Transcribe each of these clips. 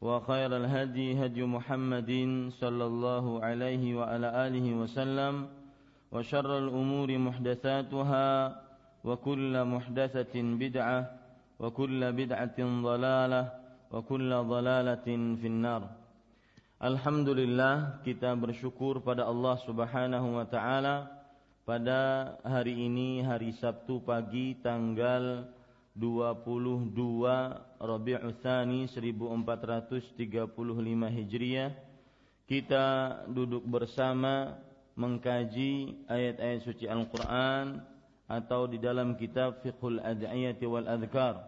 وخير الهدي هدي محمد صلى الله عليه وعلى آله وسلم وشر الأمور محدثاتها وكل محدثة بدعة وكل بدعة ضلالة وكل ضلالة في النار. Alhamdulillah kita bersyukur pada Allah Subhanahu wa taala pada hari ini hari Sabtu pagi tanggal 22 Rabiul Tsani 1435 Hijriah. Kita duduk bersama mengkaji ayat-ayat suci Al-Qur'an atau di dalam kitab Fiqhul Ad'iyati wal Adhkar.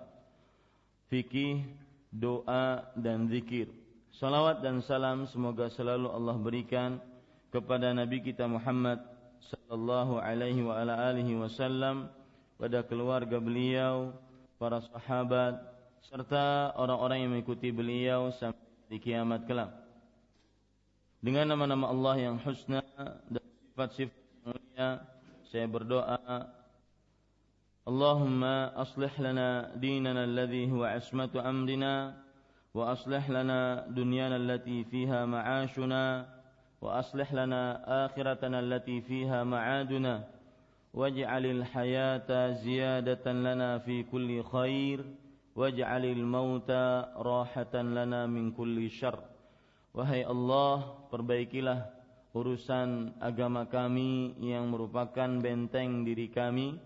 Fikih doa dan zikir. Salawat dan salam semoga selalu Allah berikan kepada nabi kita Muhammad sallallahu alaihi wa ala alihi wasallam pada keluarga beliau para sahabat serta orang-orang yang mengikuti beliau sampai di kiamat kelak. Dengan nama-nama Allah yang husna dan sifat-sifat yang mulia, saya berdoa Allahumma aslih lana dinana alladhi huwa ismatu amrina wa aslih lana dunyana allati fiha ma'ashuna wa aslih lana akhiratana allati fiha ma'aduna واجعل الحياة زيادة لنا في كل خير waj'alil mauta rahatan lana min kulli syarr. Wahai Allah perbaikilah urusan agama kami yang merupakan benteng diri kami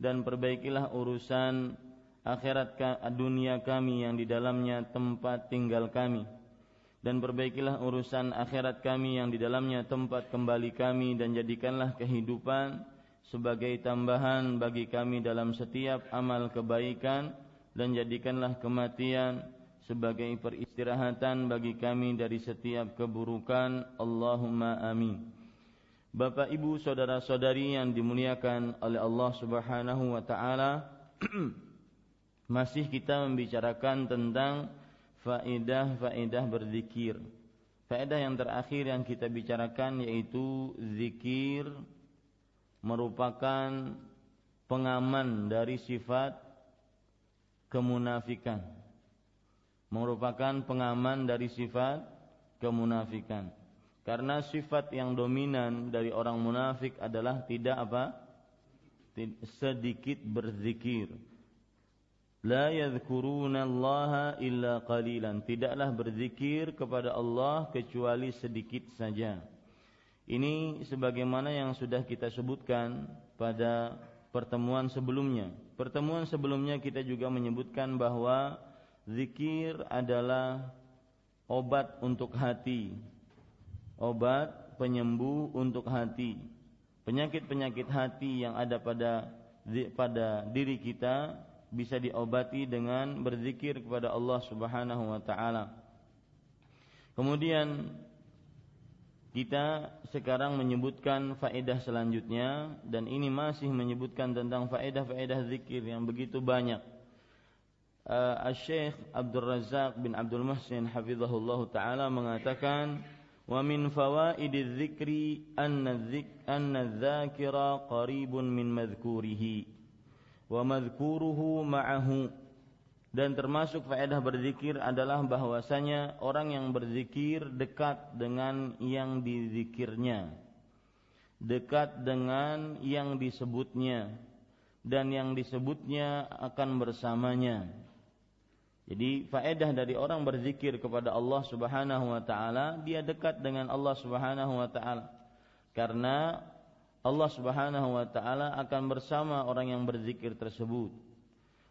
dan perbaikilah urusan akhirat dunia kami yang di dalamnya tempat tinggal kami. Dan perbaikilah urusan akhirat kami yang di dalamnya tempat kembali kami dan jadikanlah kehidupan sebagai tambahan bagi kami dalam setiap amal kebaikan dan jadikanlah kematian sebagai peristirahatan bagi kami dari setiap keburukan Allahumma amin Bapak Ibu saudara-saudari yang dimuliakan oleh Allah Subhanahu wa taala masih kita membicarakan tentang faedah-faedah berzikir. Faedah yang terakhir yang kita bicarakan yaitu zikir merupakan pengaman dari sifat kemunafikan. Merupakan pengaman dari sifat kemunafikan. Karena sifat yang dominan dari orang munafik adalah tidak apa? sedikit berzikir. La yadhkuruna Allah illa qalilan. Tidaklah berzikir kepada Allah kecuali sedikit saja. Ini sebagaimana yang sudah kita sebutkan pada pertemuan sebelumnya. Pertemuan sebelumnya kita juga menyebutkan bahwa zikir adalah obat untuk hati. Obat penyembuh untuk hati. Penyakit-penyakit hati yang ada pada pada diri kita bisa diobati dengan berzikir kepada Allah Subhanahu wa taala. Kemudian kita sekarang menyebutkan faedah selanjutnya dan ini masih menyebutkan tentang faedah-faedah zikir yang begitu banyak. Uh, Syekh Abdul Razak bin Abdul Muhsin hafizahullah taala mengatakan wa min fawaidiz zikri anna dzik anna dzakira qaribun min madhkurihi wa madhkuruhu ma'ahu dan termasuk faedah berzikir adalah bahwasanya orang yang berzikir dekat dengan yang dizikirnya. Dekat dengan yang disebutnya. Dan yang disebutnya akan bersamanya. Jadi faedah dari orang berzikir kepada Allah Subhanahu wa taala dia dekat dengan Allah Subhanahu wa taala. Karena Allah Subhanahu wa taala akan bersama orang yang berzikir tersebut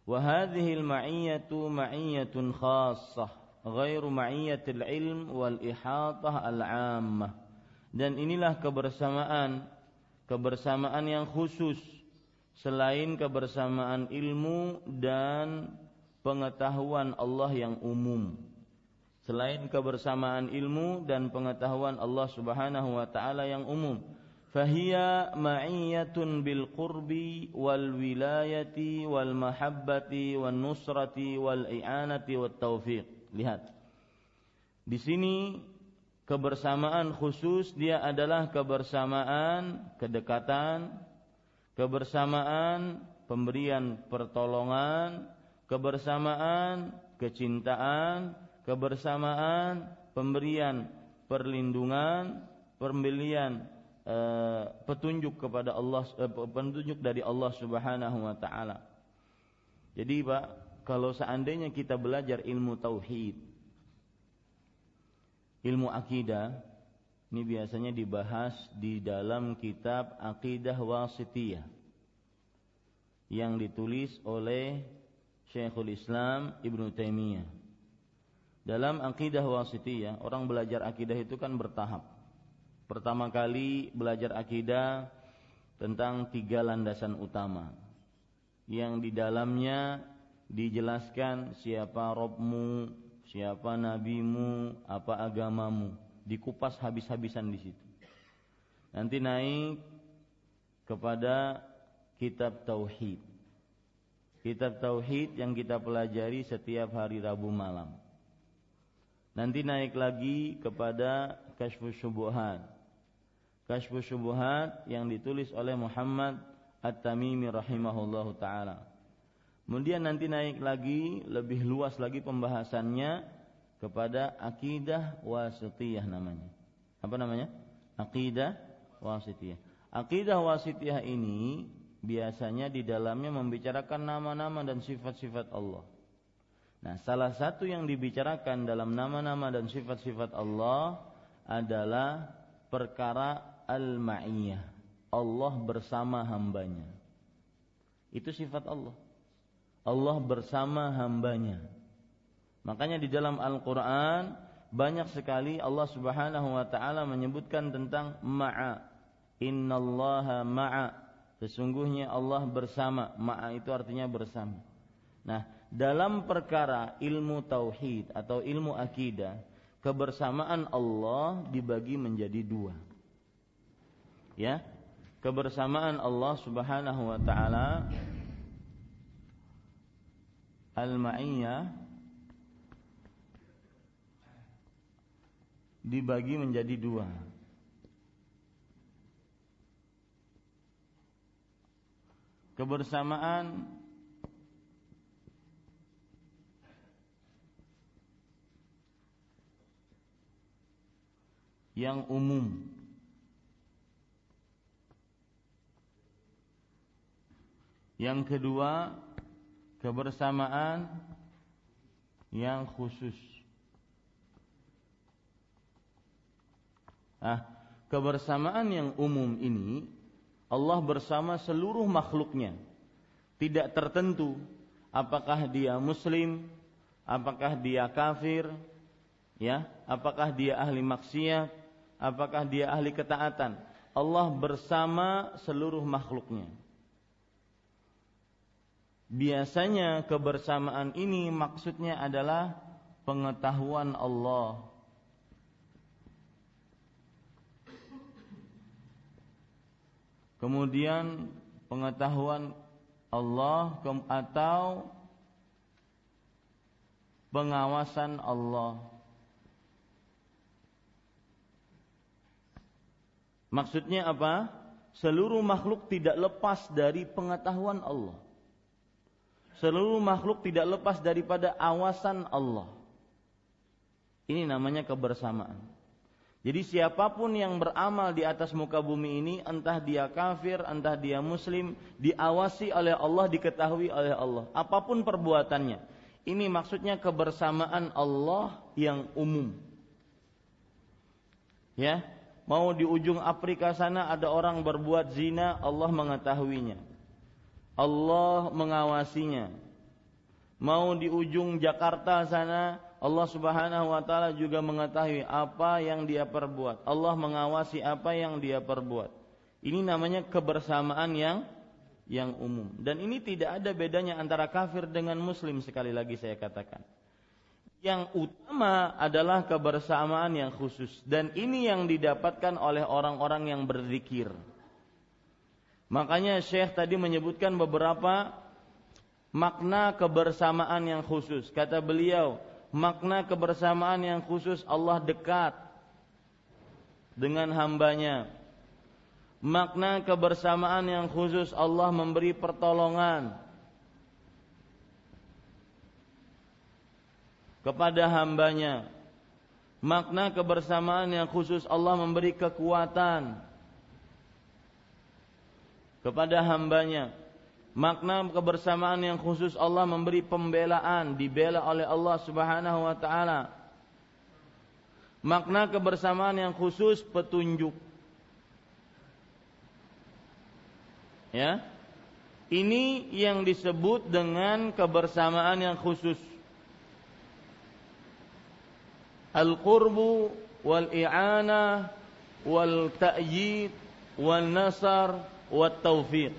وهذه المعية معية خاصة غير معية العلم والإحاطة العامة dan inilah kebersamaan kebersamaan yang khusus selain kebersamaan ilmu dan pengetahuan Allah yang umum selain kebersamaan ilmu dan pengetahuan Allah Subhanahu wa taala yang umum wal mahabbati wan nusrati wal i'anati wat taufiq. Lihat. Di sini kebersamaan khusus dia adalah kebersamaan kedekatan kebersamaan pemberian pertolongan kebersamaan kecintaan kebersamaan, pemberian perlindungan, pembelian e, petunjuk kepada Allah e, petunjuk dari Allah Subhanahu wa taala. Jadi Pak, kalau seandainya kita belajar ilmu tauhid, ilmu akidah, ini biasanya dibahas di dalam kitab Aqidah Wasitiyah yang ditulis oleh Syekhul Islam Ibnu Taimiyah. Dalam akidah wasitiyah, orang belajar akidah itu kan bertahap. Pertama kali belajar akidah tentang tiga landasan utama. Yang di dalamnya dijelaskan siapa Robmu, siapa nabimu, apa agamamu. Dikupas habis-habisan di situ. Nanti naik kepada kitab tauhid. Kitab tauhid yang kita pelajari setiap hari Rabu malam Nanti naik lagi kepada Kashfus Syubuhat. Kashfus Syubuhat yang ditulis oleh Muhammad At-Tamimi rahimahullahu taala. Kemudian nanti naik lagi lebih luas lagi pembahasannya kepada akidah wasitiyah namanya. Apa namanya? Akidah wasitiyah. Akidah wasitiyah ini biasanya di dalamnya membicarakan nama-nama dan sifat-sifat Allah. Nah, salah satu yang dibicarakan dalam nama-nama dan sifat-sifat Allah adalah perkara al-ma'iyah. Allah bersama hambanya. Itu sifat Allah. Allah bersama hambanya. Makanya di dalam Al-Quran banyak sekali Allah Subhanahu wa taala menyebutkan tentang ma'a. Innallaha ma'a. Sesungguhnya Allah bersama. Ma'a itu artinya bersama. Nah, dalam perkara ilmu tauhid atau ilmu akidah kebersamaan Allah dibagi menjadi dua ya. Kebersamaan Allah Subhanahu wa taala. Al-ma'iyyah dibagi menjadi dua. Kebersamaan yang umum. Yang kedua, kebersamaan yang khusus. Nah, kebersamaan yang umum ini Allah bersama seluruh makhluknya. Tidak tertentu apakah dia muslim, apakah dia kafir, ya, apakah dia ahli maksiat, apakah dia ahli ketaatan. Allah bersama seluruh makhluknya. Biasanya kebersamaan ini maksudnya adalah pengetahuan Allah. Kemudian pengetahuan Allah atau pengawasan Allah. Maksudnya apa? Seluruh makhluk tidak lepas dari pengetahuan Allah. Seluruh makhluk tidak lepas daripada awasan Allah. Ini namanya kebersamaan. Jadi siapa pun yang beramal di atas muka bumi ini, entah dia kafir, entah dia muslim, diawasi oleh Allah, diketahui oleh Allah. Apa pun perbuatannya. Ini maksudnya kebersamaan Allah yang umum. Ya, Mau di ujung Afrika sana ada orang berbuat zina, Allah mengetahuinya. Allah mengawasinya. Mau di ujung Jakarta sana, Allah Subhanahu wa taala juga mengetahui apa yang dia perbuat. Allah mengawasi apa yang dia perbuat. Ini namanya kebersamaan yang yang umum. Dan ini tidak ada bedanya antara kafir dengan muslim sekali lagi saya katakan. yang utama adalah kebersamaan yang khusus dan ini yang didapatkan oleh orang-orang yang berzikir. Makanya Syekh tadi menyebutkan beberapa makna kebersamaan yang khusus. Kata beliau, makna kebersamaan yang khusus Allah dekat dengan hambanya. Makna kebersamaan yang khusus Allah memberi pertolongan kepada hambanya. Makna kebersamaan yang khusus Allah memberi kekuatan kepada hambanya. Makna kebersamaan yang khusus Allah memberi pembelaan, dibela oleh Allah Subhanahu wa taala. Makna kebersamaan yang khusus petunjuk. Ya. Ini yang disebut dengan kebersamaan yang khusus al-qurbu wal i'anah wal ta'yid wal nasar wat taufiq.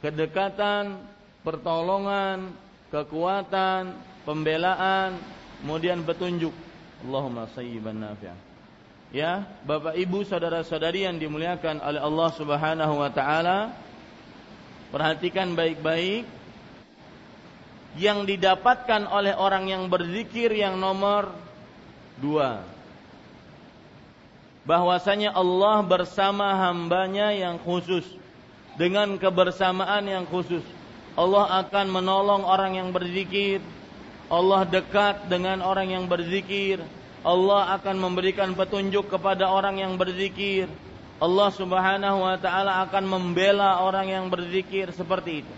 Kedekatan pertolongan kekuatan pembelaan kemudian petunjuk. Allahumma sayyiban nafi'an ya Bapak Ibu saudara-saudari yang dimuliakan oleh Allah Subhanahu wa taala perhatikan baik-baik. Yang didapatkan oleh orang yang berzikir yang nomor Dua Bahwasanya Allah bersama hambanya yang khusus. Dengan kebersamaan yang khusus. Allah akan menolong orang yang berzikir. Allah dekat dengan orang yang berzikir. Allah akan memberikan petunjuk kepada orang yang berzikir. Allah subhanahu wa ta'ala akan membela orang yang berzikir seperti itu.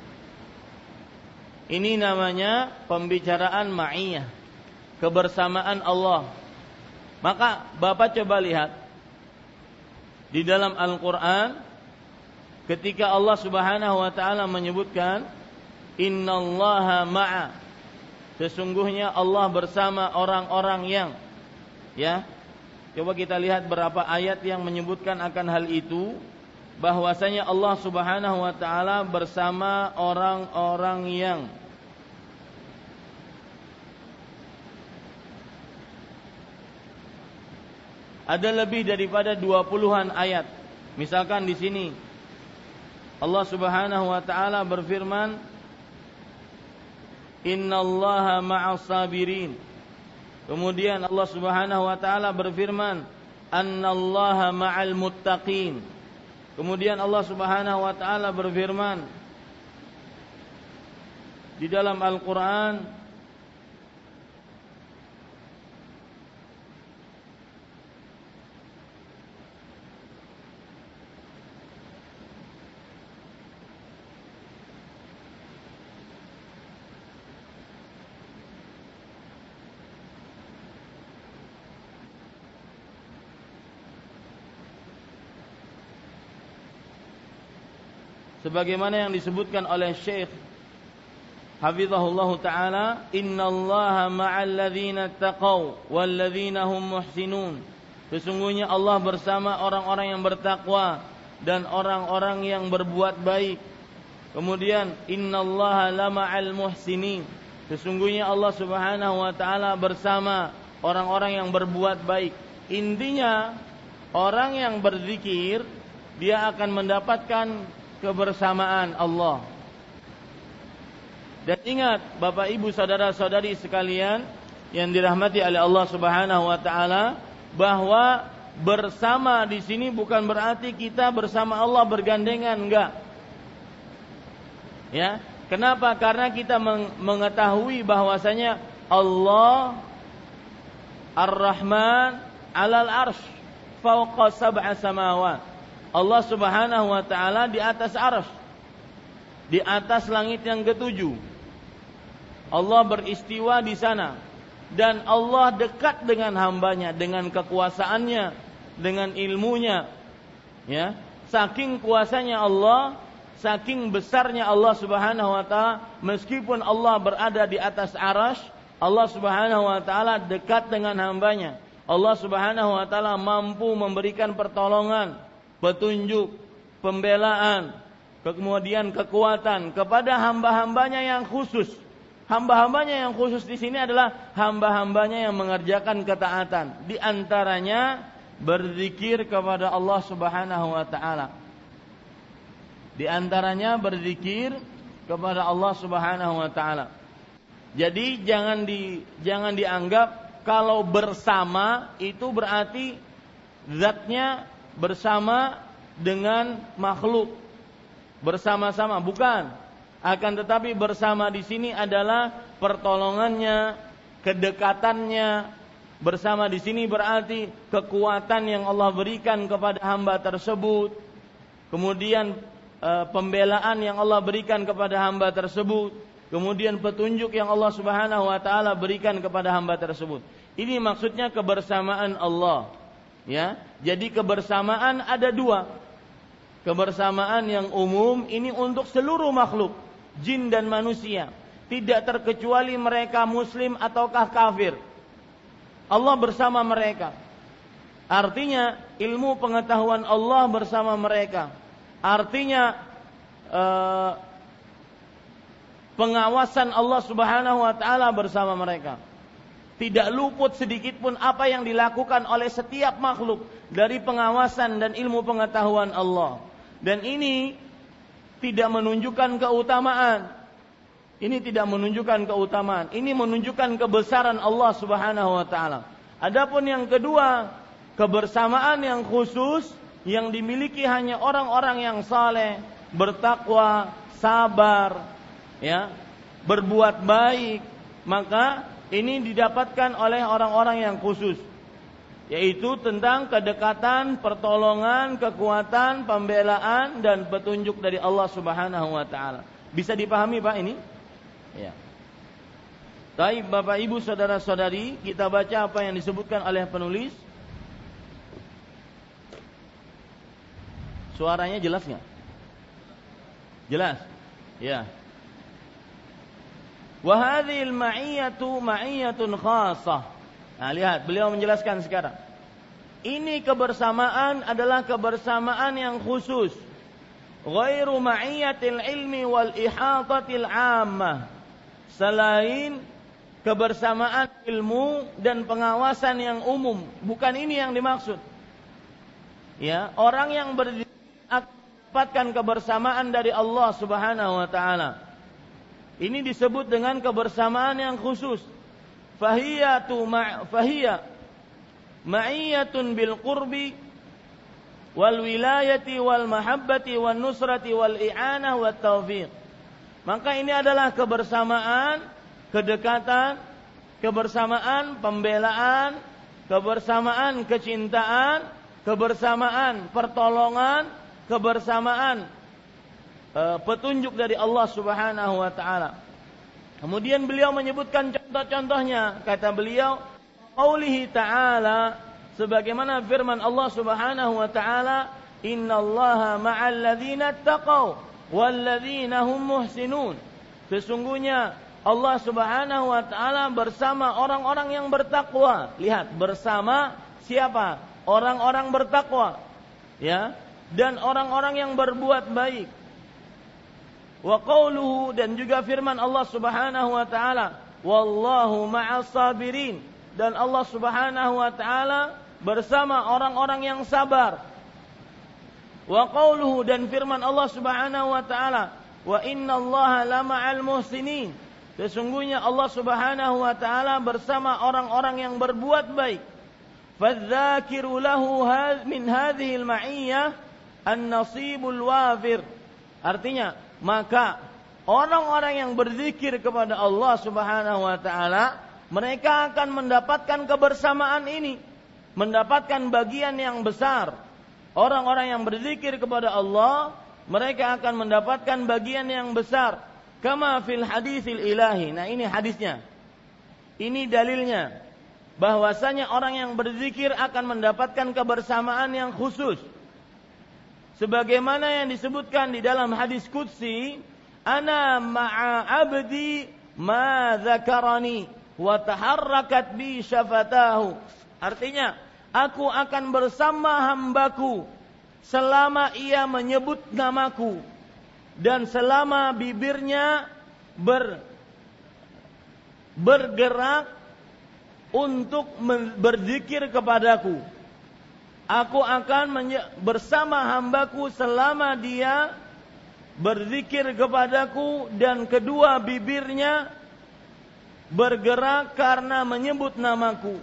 Ini namanya pembicaraan ma'iyah. Kebersamaan Allah. Maka Bapak coba lihat di dalam Al-Qur'an ketika Allah Subhanahu wa taala menyebutkan innallaha ma'a. Sesungguhnya Allah bersama orang-orang yang ya. Coba kita lihat berapa ayat yang menyebutkan akan hal itu. Bahwasanya Allah Subhanahu wa taala bersama orang-orang yang ada lebih daripada dua puluhan ayat. Misalkan di sini Allah Subhanahu wa taala berfirman Innallaha ma'as sabirin. Kemudian Allah Subhanahu wa taala berfirman Annallaha ma'al muttaqin. Kemudian Allah Subhanahu wa taala berfirman di dalam Al-Qur'an sebagaimana yang disebutkan oleh Syekh Hafizahullah taala innallaha ma'al ladzina taqaw wal hum muhsinun. Sesungguhnya Allah bersama orang-orang yang bertakwa dan orang-orang yang berbuat baik. Kemudian innallaha lama'al muhsinin. Sesungguhnya Allah Subhanahu wa taala bersama orang-orang yang berbuat baik. Intinya orang yang berzikir dia akan mendapatkan kebersamaan Allah. Dan ingat Bapak Ibu saudara-saudari sekalian yang dirahmati oleh Allah Subhanahu wa taala bahwa bersama di sini bukan berarti kita bersama Allah bergandengan enggak. Ya, kenapa? Karena kita mengetahui bahwasanya Allah Ar-Rahman 'alal arsy fawqa sab'a samawat. Allah Subhanahu wa taala di atas arsy. Di atas langit yang ketujuh. Allah beristiwa di sana dan Allah dekat dengan hambanya dengan kekuasaannya, dengan ilmunya. Ya, saking kuasanya Allah, saking besarnya Allah Subhanahu wa taala, meskipun Allah berada di atas aras, Allah Subhanahu wa taala dekat dengan hambanya. Allah Subhanahu wa taala mampu memberikan pertolongan, petunjuk, pembelaan, kemudian kekuatan kepada hamba-hambanya yang khusus. Hamba-hambanya yang khusus di sini adalah hamba-hambanya yang mengerjakan ketaatan. Di antaranya berzikir kepada Allah Subhanahu wa taala. Di antaranya berzikir kepada Allah Subhanahu wa taala. Jadi jangan di jangan dianggap kalau bersama itu berarti zatnya bersama dengan makhluk. Bersama-sama bukan. Akan tetapi bersama di sini adalah pertolongannya kedekatannya. Bersama di sini berarti kekuatan yang Allah berikan kepada hamba tersebut. Kemudian e, pembelaan yang Allah berikan kepada hamba tersebut. Kemudian petunjuk yang Allah Subhanahu wa taala berikan kepada hamba tersebut. Ini maksudnya kebersamaan Allah. Ya. Jadi kebersamaan ada dua. Kebersamaan yang umum ini untuk seluruh makhluk, jin dan manusia. Tidak terkecuali mereka muslim ataukah kafir. Allah bersama mereka. Artinya ilmu pengetahuan Allah bersama mereka. Artinya uh, pengawasan Allah Subhanahu wa taala bersama mereka. Tidak luput sedikit pun apa yang dilakukan oleh setiap makhluk dari pengawasan dan ilmu pengetahuan Allah. Dan ini tidak menunjukkan keutamaan. Ini tidak menunjukkan keutamaan. Ini menunjukkan kebesaran Allah Subhanahu wa taala. Adapun yang kedua, kebersamaan yang khusus yang dimiliki hanya orang-orang yang saleh, bertakwa, sabar, ya berbuat baik maka ini didapatkan oleh orang-orang yang khusus yaitu tentang kedekatan, pertolongan, kekuatan, pembelaan dan petunjuk dari Allah Subhanahu wa taala. Bisa dipahami Pak ini? Ya. Baik Bapak Ibu saudara-saudari, kita baca apa yang disebutkan oleh penulis. Suaranya jelas nggak? Jelas? Ya. Wahadil ma'iyatu ma'iyatun khasah. Nah, lihat, beliau menjelaskan sekarang. Ini kebersamaan adalah kebersamaan yang khusus. Ghairu ma'iyatil ilmi wal ihatatil ammah. Selain kebersamaan ilmu dan pengawasan yang umum. Bukan ini yang dimaksud. Ya, orang yang berdapatkan kebersamaan dari Allah Subhanahu wa taala ini disebut dengan kebersamaan yang khusus. Fahiyatu ma' fahiya ma'iyatun bil qurbi wal wilayati wal mahabbati wan nusrati wal i'anah wat taufiq. Maka ini adalah kebersamaan, kedekatan, kebersamaan pembelaan, kebersamaan kecintaan, kebersamaan pertolongan, kebersamaan petunjuk dari Allah Subhanahu wa taala. Kemudian beliau menyebutkan contoh-contohnya. Kata beliau, "Qaulihi ta'ala" sebagaimana firman Allah Subhanahu wa taala, "Innallaha ma'al ladzina taqau wal ladzina hum muhsinun." Sesungguhnya Allah Subhanahu wa taala bersama orang-orang yang bertakwa. Lihat, bersama siapa? Orang-orang bertakwa. Ya, dan orang-orang yang berbuat baik wa qawluhu dan juga firman Allah Subhanahu wa taala wallahu ma'as sabirin. Dan Allah Subhanahu wa taala bersama orang-orang yang sabar. Wa qawluhu dan firman Allah Subhanahu wa taala wa innallaha lama'al muhsinin. Sesungguhnya Allah Subhanahu wa taala bersama orang-orang yang berbuat baik. Fadzakiru lahu min hadhihi al-ma'iyyah an-nasibul wafir. Artinya maka orang-orang yang berzikir kepada Allah Subhanahu wa taala mereka akan mendapatkan kebersamaan ini, mendapatkan bagian yang besar. Orang-orang yang berzikir kepada Allah, mereka akan mendapatkan bagian yang besar. Kama fil hadisil ilahi. Nah, ini hadisnya. Ini dalilnya bahwasanya orang yang berzikir akan mendapatkan kebersamaan yang khusus sebagaimana yang disebutkan di dalam hadis qudsi ana ma'a abdi ma dzakarani wa taharrakat bi syafatahu artinya aku akan bersama hambaku selama ia menyebut namaku dan selama bibirnya ber bergerak untuk berzikir kepadaku. Aku akan bersama hambaku selama dia berzikir kepadaku dan kedua bibirnya bergerak karena menyebut namaku.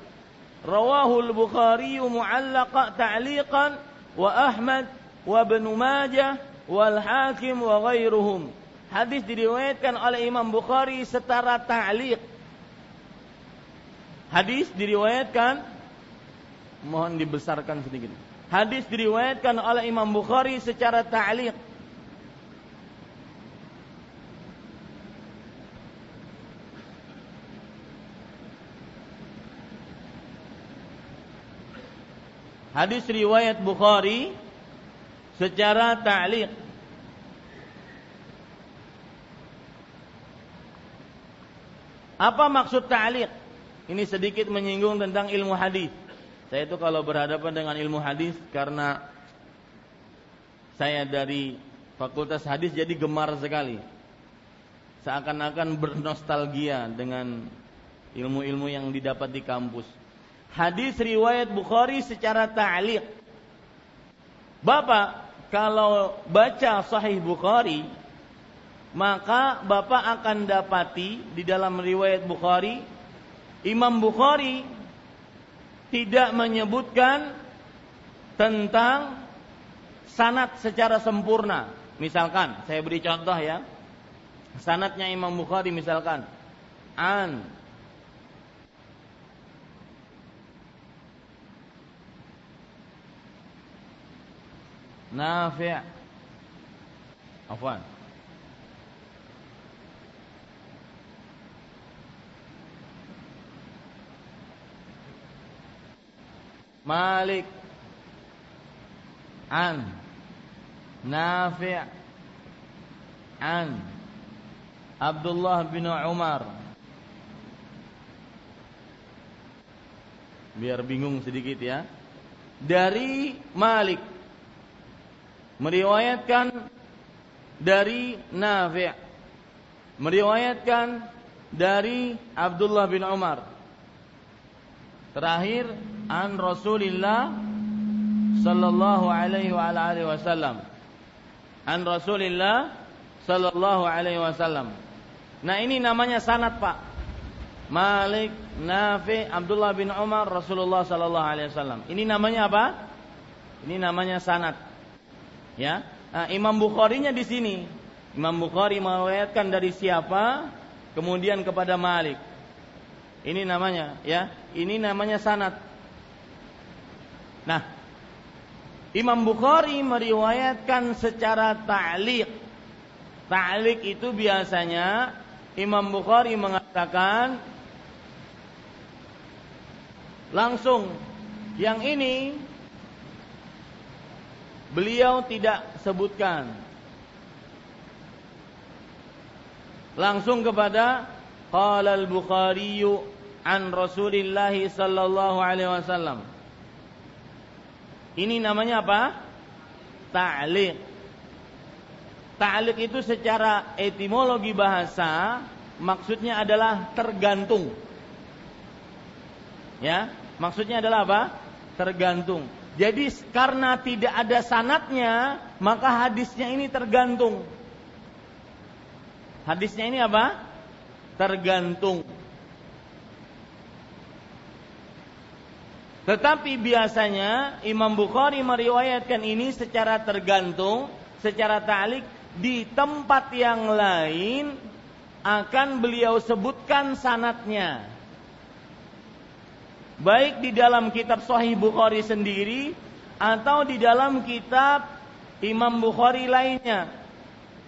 Rawahul Bukhari mu'allaqa ta'liqan wa Ahmad wa Ibn Majah wal Hakim wa ghairuhum. Hadis diriwayatkan oleh Imam Bukhari setara ta'liq. Hadis diriwayatkan mohon dibesarkan sedikit. Hadis diriwayatkan oleh Imam Bukhari secara ta'liq. Hadis riwayat Bukhari secara ta'liq. Apa maksud ta'liq? Ini sedikit menyinggung tentang ilmu hadis. Saya itu kalau berhadapan dengan ilmu hadis karena saya dari fakultas hadis jadi gemar sekali. Seakan-akan bernostalgia dengan ilmu-ilmu yang didapat di kampus. Hadis riwayat Bukhari secara ta'liq. Bapak kalau baca sahih Bukhari maka Bapak akan dapati di dalam riwayat Bukhari Imam Bukhari tidak menyebutkan tentang sanat secara sempurna. Misalkan, saya beri contoh ya. Sanatnya Imam Bukhari misalkan an Nafi' Afwan Malik. An. Nafi' an. Abdullah bin Umar. Biar bingung sedikit ya. Dari Malik. Meriwayatkan dari Nafi' meriwayatkan dari Abdullah bin Umar. Terakhir an Rasulillah sallallahu alaihi wa alihi wasallam. An Rasulillah sallallahu alaihi wasallam. Nah, ini namanya sanad, Pak. Malik, Nafi, Abdullah bin Umar, Rasulullah sallallahu alaihi wasallam. Ini namanya apa? Ini namanya sanad. Ya. Nah, Imam Bukhari-nya di sini. Imam Bukhari meriwayatkan dari siapa? Kemudian kepada Malik. Ini namanya, ya. Ini namanya sanad. Nah, Imam Bukhari meriwayatkan secara ta'liq. Ta'liq itu biasanya Imam Bukhari mengatakan langsung yang ini beliau tidak sebutkan langsung kepada qala al-Bukhari an Rasulillah sallallahu alaihi wasallam ini namanya apa? Ta'liq. Ta'liq itu secara etimologi bahasa maksudnya adalah tergantung. Ya, maksudnya adalah apa? Tergantung. Jadi karena tidak ada sanatnya, maka hadisnya ini tergantung. Hadisnya ini apa? Tergantung. Tetapi biasanya Imam Bukhari meriwayatkan ini secara tergantung, secara ta'lik di tempat yang lain akan beliau sebutkan sanatnya. Baik di dalam kitab Sahih Bukhari sendiri atau di dalam kitab Imam Bukhari lainnya.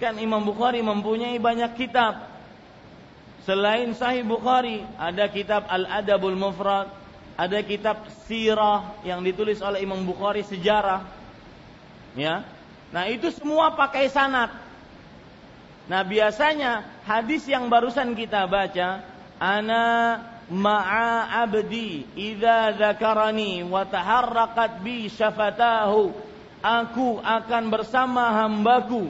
Kan Imam Bukhari mempunyai banyak kitab. Selain Sahih Bukhari, ada kitab Al-Adabul Mufrad, ada kitab sirah yang ditulis oleh Imam Bukhari sejarah. Ya. Nah, itu semua pakai sanad. Nah, biasanya hadis yang barusan kita baca, ana ma'a abdi idza dzakarani wa taharraqat bi syafatahu. Aku akan bersama hambaku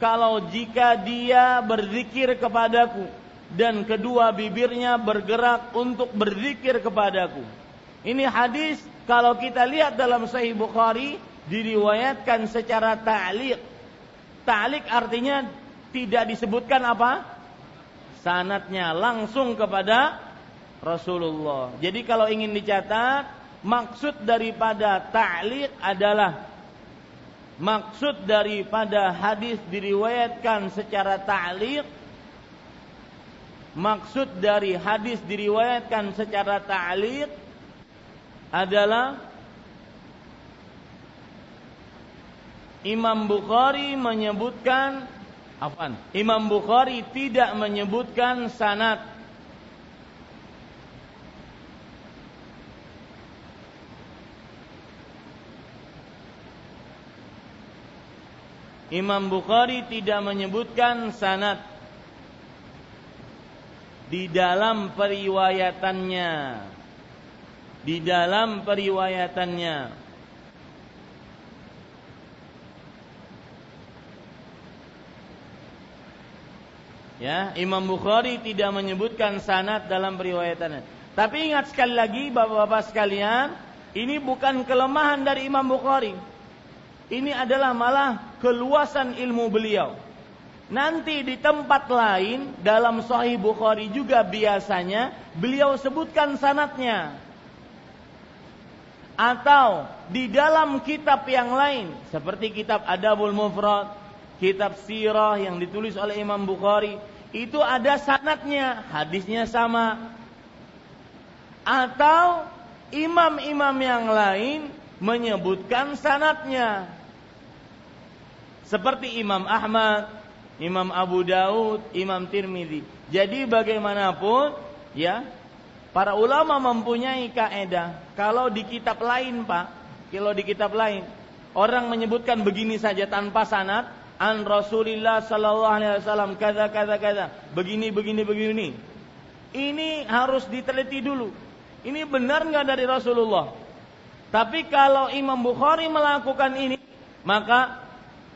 kalau jika dia berzikir kepadaku dan kedua bibirnya bergerak untuk berzikir kepadaku. Ini hadis kalau kita lihat dalam Sahih Bukhari diriwayatkan secara ta'liq. Ta'liq artinya tidak disebutkan apa? Sanatnya langsung kepada Rasulullah. Jadi kalau ingin dicatat, maksud daripada ta'liq adalah maksud daripada hadis diriwayatkan secara ta'liq maksud dari hadis diriwayatkan secara ta'liq adalah Imam Bukhari menyebutkan Afan. Imam Bukhari tidak menyebutkan sanad. Imam Bukhari tidak menyebutkan sanad di dalam periwayatannya. Di dalam periwayatannya. Ya, Imam Bukhari tidak menyebutkan sanad dalam periwayatannya. Tapi ingat sekali lagi Bapak-bapak sekalian, ini bukan kelemahan dari Imam Bukhari. Ini adalah malah keluasan ilmu beliau. Nanti di tempat lain dalam Sahih Bukhari juga biasanya beliau sebutkan sanatnya. Atau di dalam kitab yang lain seperti kitab Adabul Mufrad, kitab sirah yang ditulis oleh Imam Bukhari itu ada sanatnya, hadisnya sama. Atau imam-imam yang lain menyebutkan sanatnya. Seperti Imam Ahmad, Imam Abu Daud, Imam Tirmidzi. Jadi bagaimanapun ya, para ulama mempunyai kaedah. Kalau di kitab lain, Pak, kalau di kitab lain orang menyebutkan begini saja tanpa sanat, an Rasulillah sallallahu alaihi wasallam kaza kaza kaza. Begini begini begini. Ini harus diteliti dulu. Ini benar nggak dari Rasulullah? Tapi kalau Imam Bukhari melakukan ini maka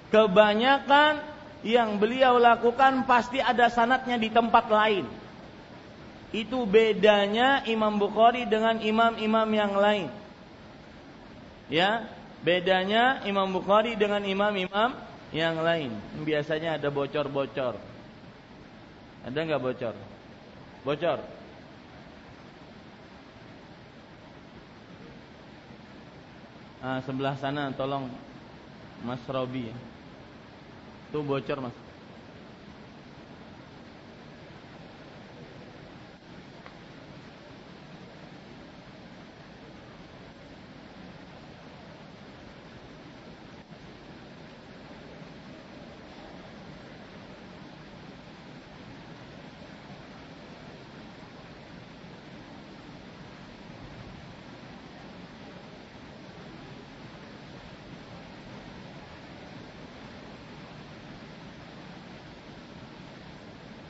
kebanyakan yang beliau lakukan pasti ada sanatnya di tempat lain itu bedanya Imam Bukhari dengan imam-imam yang lain ya bedanya Imam Bukhari dengan imam-imam yang lain biasanya ada bocor-bocor. Ada nggak bocor? Bocor. Ah, sebelah sana tolong Mas Robi. Tuh bocor Mas.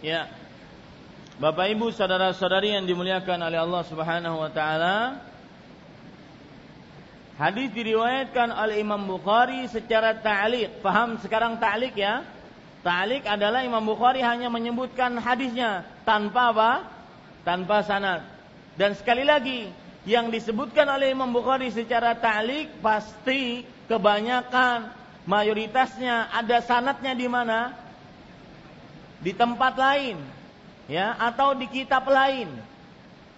Ya. Bapak Ibu saudara-saudari yang dimuliakan oleh Allah Subhanahu wa taala. Hadis diriwayatkan oleh Imam Bukhari secara ta'liq. Paham sekarang ta'liq ya? Ta'liq adalah Imam Bukhari hanya menyebutkan hadisnya tanpa apa? Tanpa sanad. Dan sekali lagi, yang disebutkan oleh Imam Bukhari secara ta'liq pasti kebanyakan mayoritasnya ada sanatnya di mana? Di tempat lain ya atau di kitab lain.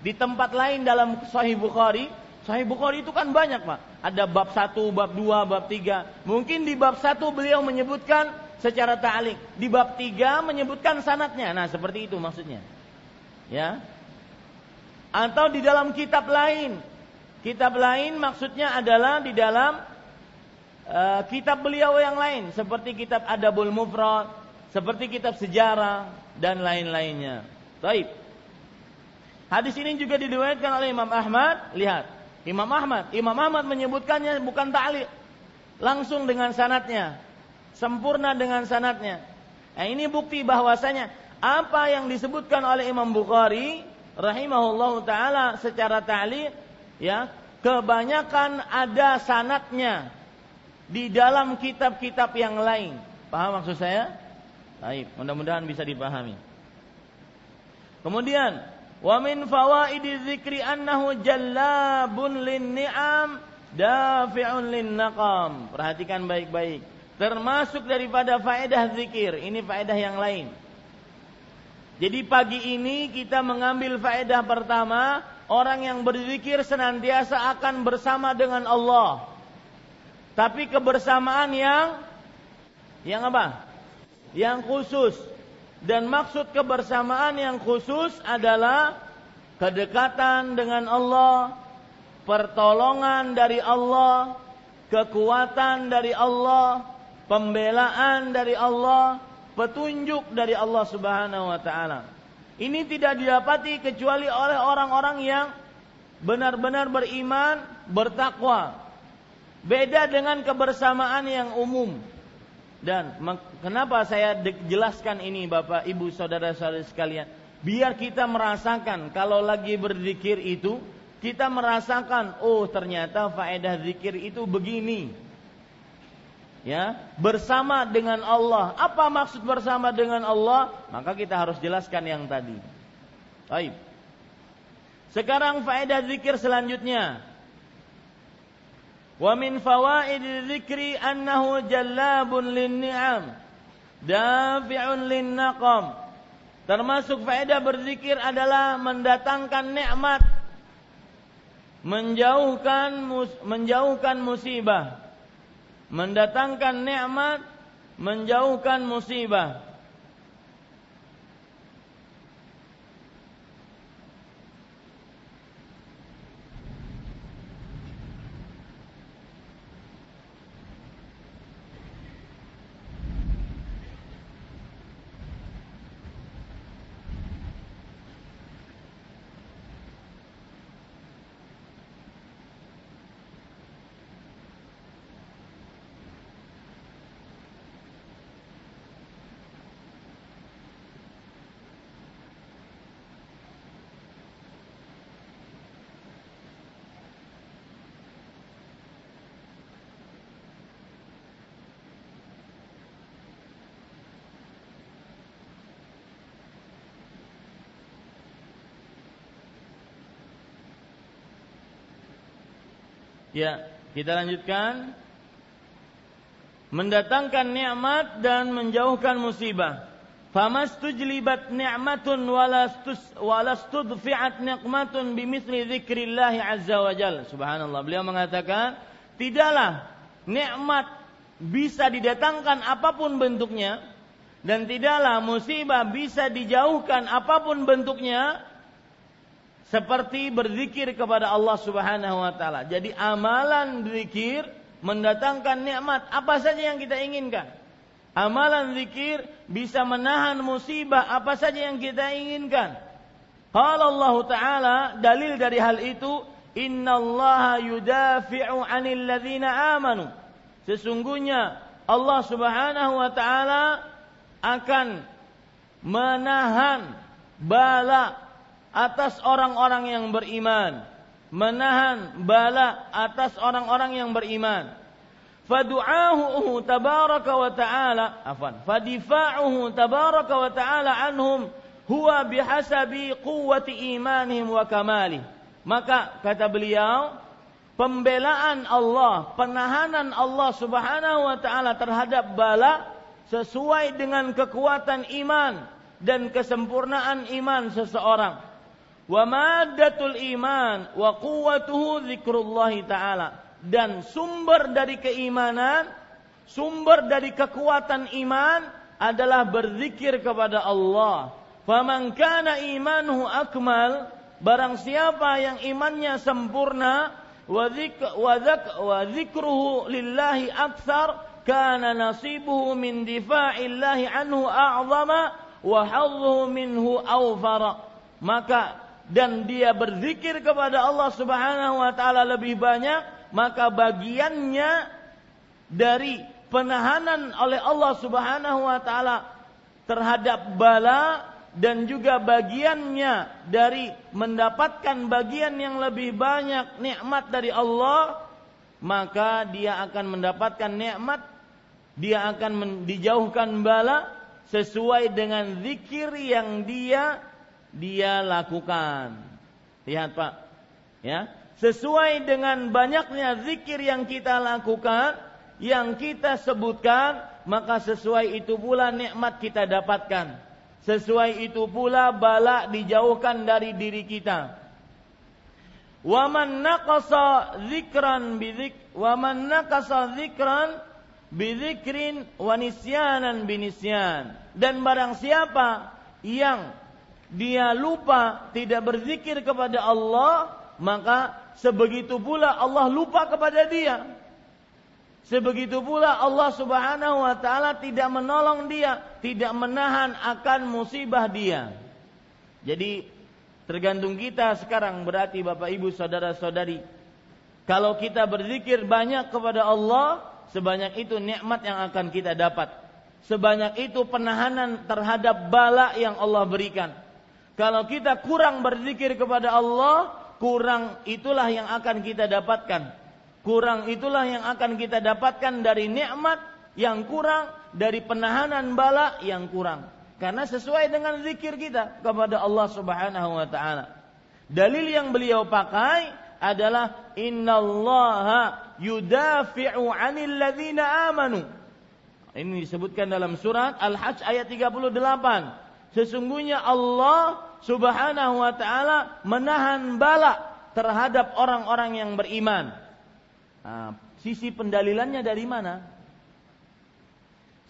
Di tempat lain dalam Sahih Bukhari Sahih Bukhari itu kan banyak pak. Ada bab satu, bab dua, bab tiga. Mungkin di bab satu beliau menyebutkan secara ta'alik di bab tiga menyebutkan sanatnya. Nah seperti itu maksudnya. Ya. Atau di dalam kitab lain. Kitab lain maksudnya adalah di dalam uh, kitab beliau yang lain. Seperti kitab Adabul Mufrad seperti kitab sejarah dan lain-lainnya. Baik. Hadis ini juga diriwayatkan oleh Imam Ahmad. Lihat, Imam Ahmad, Imam Ahmad menyebutkannya bukan ta'liq, langsung dengan sanatnya, sempurna dengan sanatnya. Nah, ini bukti bahwasanya apa yang disebutkan oleh Imam Bukhari rahimahullahu taala secara ta'liq ya, kebanyakan ada sanatnya di dalam kitab-kitab yang lain. Paham maksud saya? Baik, mudah-mudahan bisa dipahami. Kemudian wa min fawaidi dzikri annahu jallabun lin ni'am dafi'un lin naqam. Perhatikan baik-baik. Termasuk daripada faedah zikir, ini faedah yang lain. Jadi pagi ini kita mengambil faedah pertama, orang yang berzikir senantiasa akan bersama dengan Allah. Tapi kebersamaan yang yang apa? Yang khusus. Dan maksud kebersamaan yang khusus adalah kedekatan dengan Allah, pertolongan dari Allah, kekuatan dari Allah, pembelaan dari Allah, petunjuk dari Allah Subhanahu wa taala. Ini tidak didapati kecuali oleh orang-orang yang benar-benar beriman, bertakwa. Beda dengan kebersamaan yang umum. Dan kenapa saya jelaskan ini Bapak, Ibu, saudara-saudara sekalian? Biar kita merasakan kalau lagi berzikir itu, kita merasakan, oh ternyata faedah zikir itu begini ya bersama dengan Allah. Apa maksud bersama dengan Allah? Maka kita harus jelaskan yang tadi. Baik. Sekarang faedah zikir selanjutnya. Zikri annahu jallabun lin ni'am dafi'un lin naqam. Termasuk faedah berzikir adalah mendatangkan nikmat menjauhkan menjauhkan musibah mendatangkan nikmat, menjauhkan musibah. Ya, kita lanjutkan. Mendatangkan nikmat dan menjauhkan musibah. Famastujlibat ni'matun walastus walastudfi'at nikmatun bimithli dzikrillah azza wa. Subhanallah. Beliau mengatakan, tidaklah nikmat bisa didatangkan apa pun bentuknya dan tidaklah musibah bisa dijauhkan apa pun bentuknya seperti berzikir kepada Allah Subhanahu wa taala. Jadi amalan zikir mendatangkan nikmat apa saja yang kita inginkan. Amalan zikir bisa menahan musibah apa saja yang kita inginkan. Qala Allah Ta'ala dalil dari hal itu innallaha yudafi'u 'anil ladzina amanu. Sesungguhnya Allah Subhanahu wa taala akan menahan bala atas orang-orang yang beriman, menahan bala atas orang-orang yang beriman. Fadu'ahu tabaraka wa ta'ala, afan, fadifa'uhu tabaraka wa ta'ala anhum huwa bihasabi quwwati imanihim wa kamali. Maka kata beliau, pembelaan Allah, penahanan Allah Subhanahu wa taala terhadap bala sesuai dengan kekuatan iman dan kesempurnaan iman seseorang wa maddatul iman wa quwwatuhu zikrullah taala. Dan sumber dari keimanan sumber dari kekuatan iman adalah berzikir kepada Allah. Faman kana imanuhu akmal barang siapa yang imannya sempurna wa wa zikruhu lillahi aktsar kana nasibuhu min difa'illahi anhu a'zama wa hadduhu minhu awfara. Maka dan dia berzikir kepada Allah Subhanahu wa taala lebih banyak, maka bagiannya dari penahanan oleh Allah Subhanahu wa taala terhadap bala dan juga bagiannya dari mendapatkan bagian yang lebih banyak nikmat dari Allah, maka dia akan mendapatkan nikmat, dia akan dijauhkan bala sesuai dengan zikir yang dia dia lakukan. Lihat Pak, ya sesuai dengan banyaknya zikir yang kita lakukan, yang kita sebutkan, maka sesuai itu pula nikmat kita dapatkan. Sesuai itu pula bala dijauhkan dari diri kita. Waman naqasa zikran bizik waman naqasa zikran bizikrin wa nisyanan binisyan. Dan barang siapa yang dia lupa tidak berzikir kepada Allah, maka sebegitu pula Allah lupa kepada dia. Sebegitu pula Allah Subhanahu wa taala tidak menolong dia, tidak menahan akan musibah dia. Jadi Tergantung kita sekarang berarti Bapak Ibu saudara-saudari. Kalau kita berzikir banyak kepada Allah, sebanyak itu nikmat yang akan kita dapat. Sebanyak itu penahanan terhadap bala yang Allah berikan. Kalau kita kurang berzikir kepada Allah, kurang itulah yang akan kita dapatkan. Kurang itulah yang akan kita dapatkan dari nikmat yang kurang, dari penahanan bala yang kurang. Karena sesuai dengan zikir kita kepada Allah Subhanahu wa taala. Dalil yang beliau pakai adalah innallaha yudafi'u 'anil ladzina amanu. Ini disebutkan dalam surat Al-Hajj ayat 38. Sesungguhnya Allah Subhanahu wa taala menahan bala terhadap orang-orang yang beriman. Nah, sisi pendalilannya dari mana?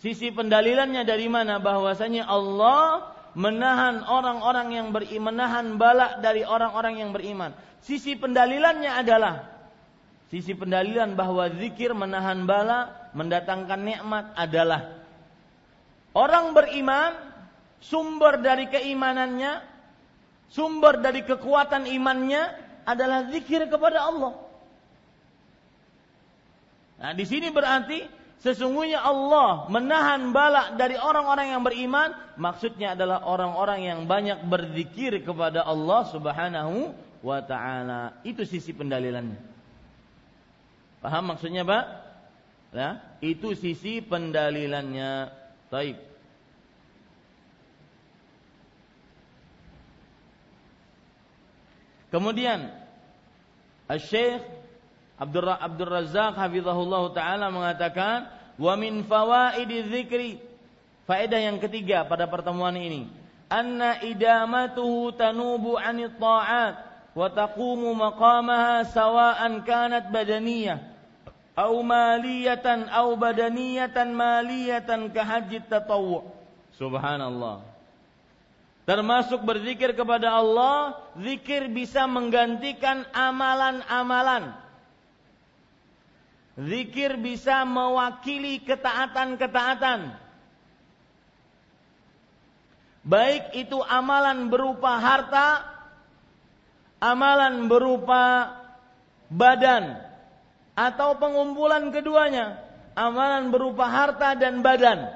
Sisi pendalilannya dari mana bahwasanya Allah menahan orang-orang yang beriman, menahan balak dari orang-orang yang beriman. Sisi pendalilannya adalah sisi pendalilan bahwa zikir menahan bala, mendatangkan nikmat adalah orang beriman sumber dari keimanannya, sumber dari kekuatan imannya adalah zikir kepada Allah. Nah, di sini berarti Sesungguhnya Allah menahan balak dari orang-orang yang beriman, maksudnya adalah orang-orang yang banyak berzikir kepada Allah Subhanahu wa taala. Itu sisi pendalilannya. Paham maksudnya, Pak? Ya, itu sisi pendalilannya. Baik. Kemudian Syekh Abdur Abdur Razak hafizahullah taala mengatakan wa min fawaidi dzikri. Faedah yang ketiga pada pertemuan ini anna idamatuhu tanubu anit ta'at wa taqumu maqamaha sawa'an kanat badaniyah au maliyatan au badaniyatan maliyatan ka haji tatawwu. Subhanallah termasuk berzikir kepada Allah zikir bisa menggantikan amalan-amalan Zikir bisa mewakili ketaatan-ketaatan. Baik itu amalan berupa harta, amalan berupa badan, atau pengumpulan keduanya. Amalan berupa harta dan badan.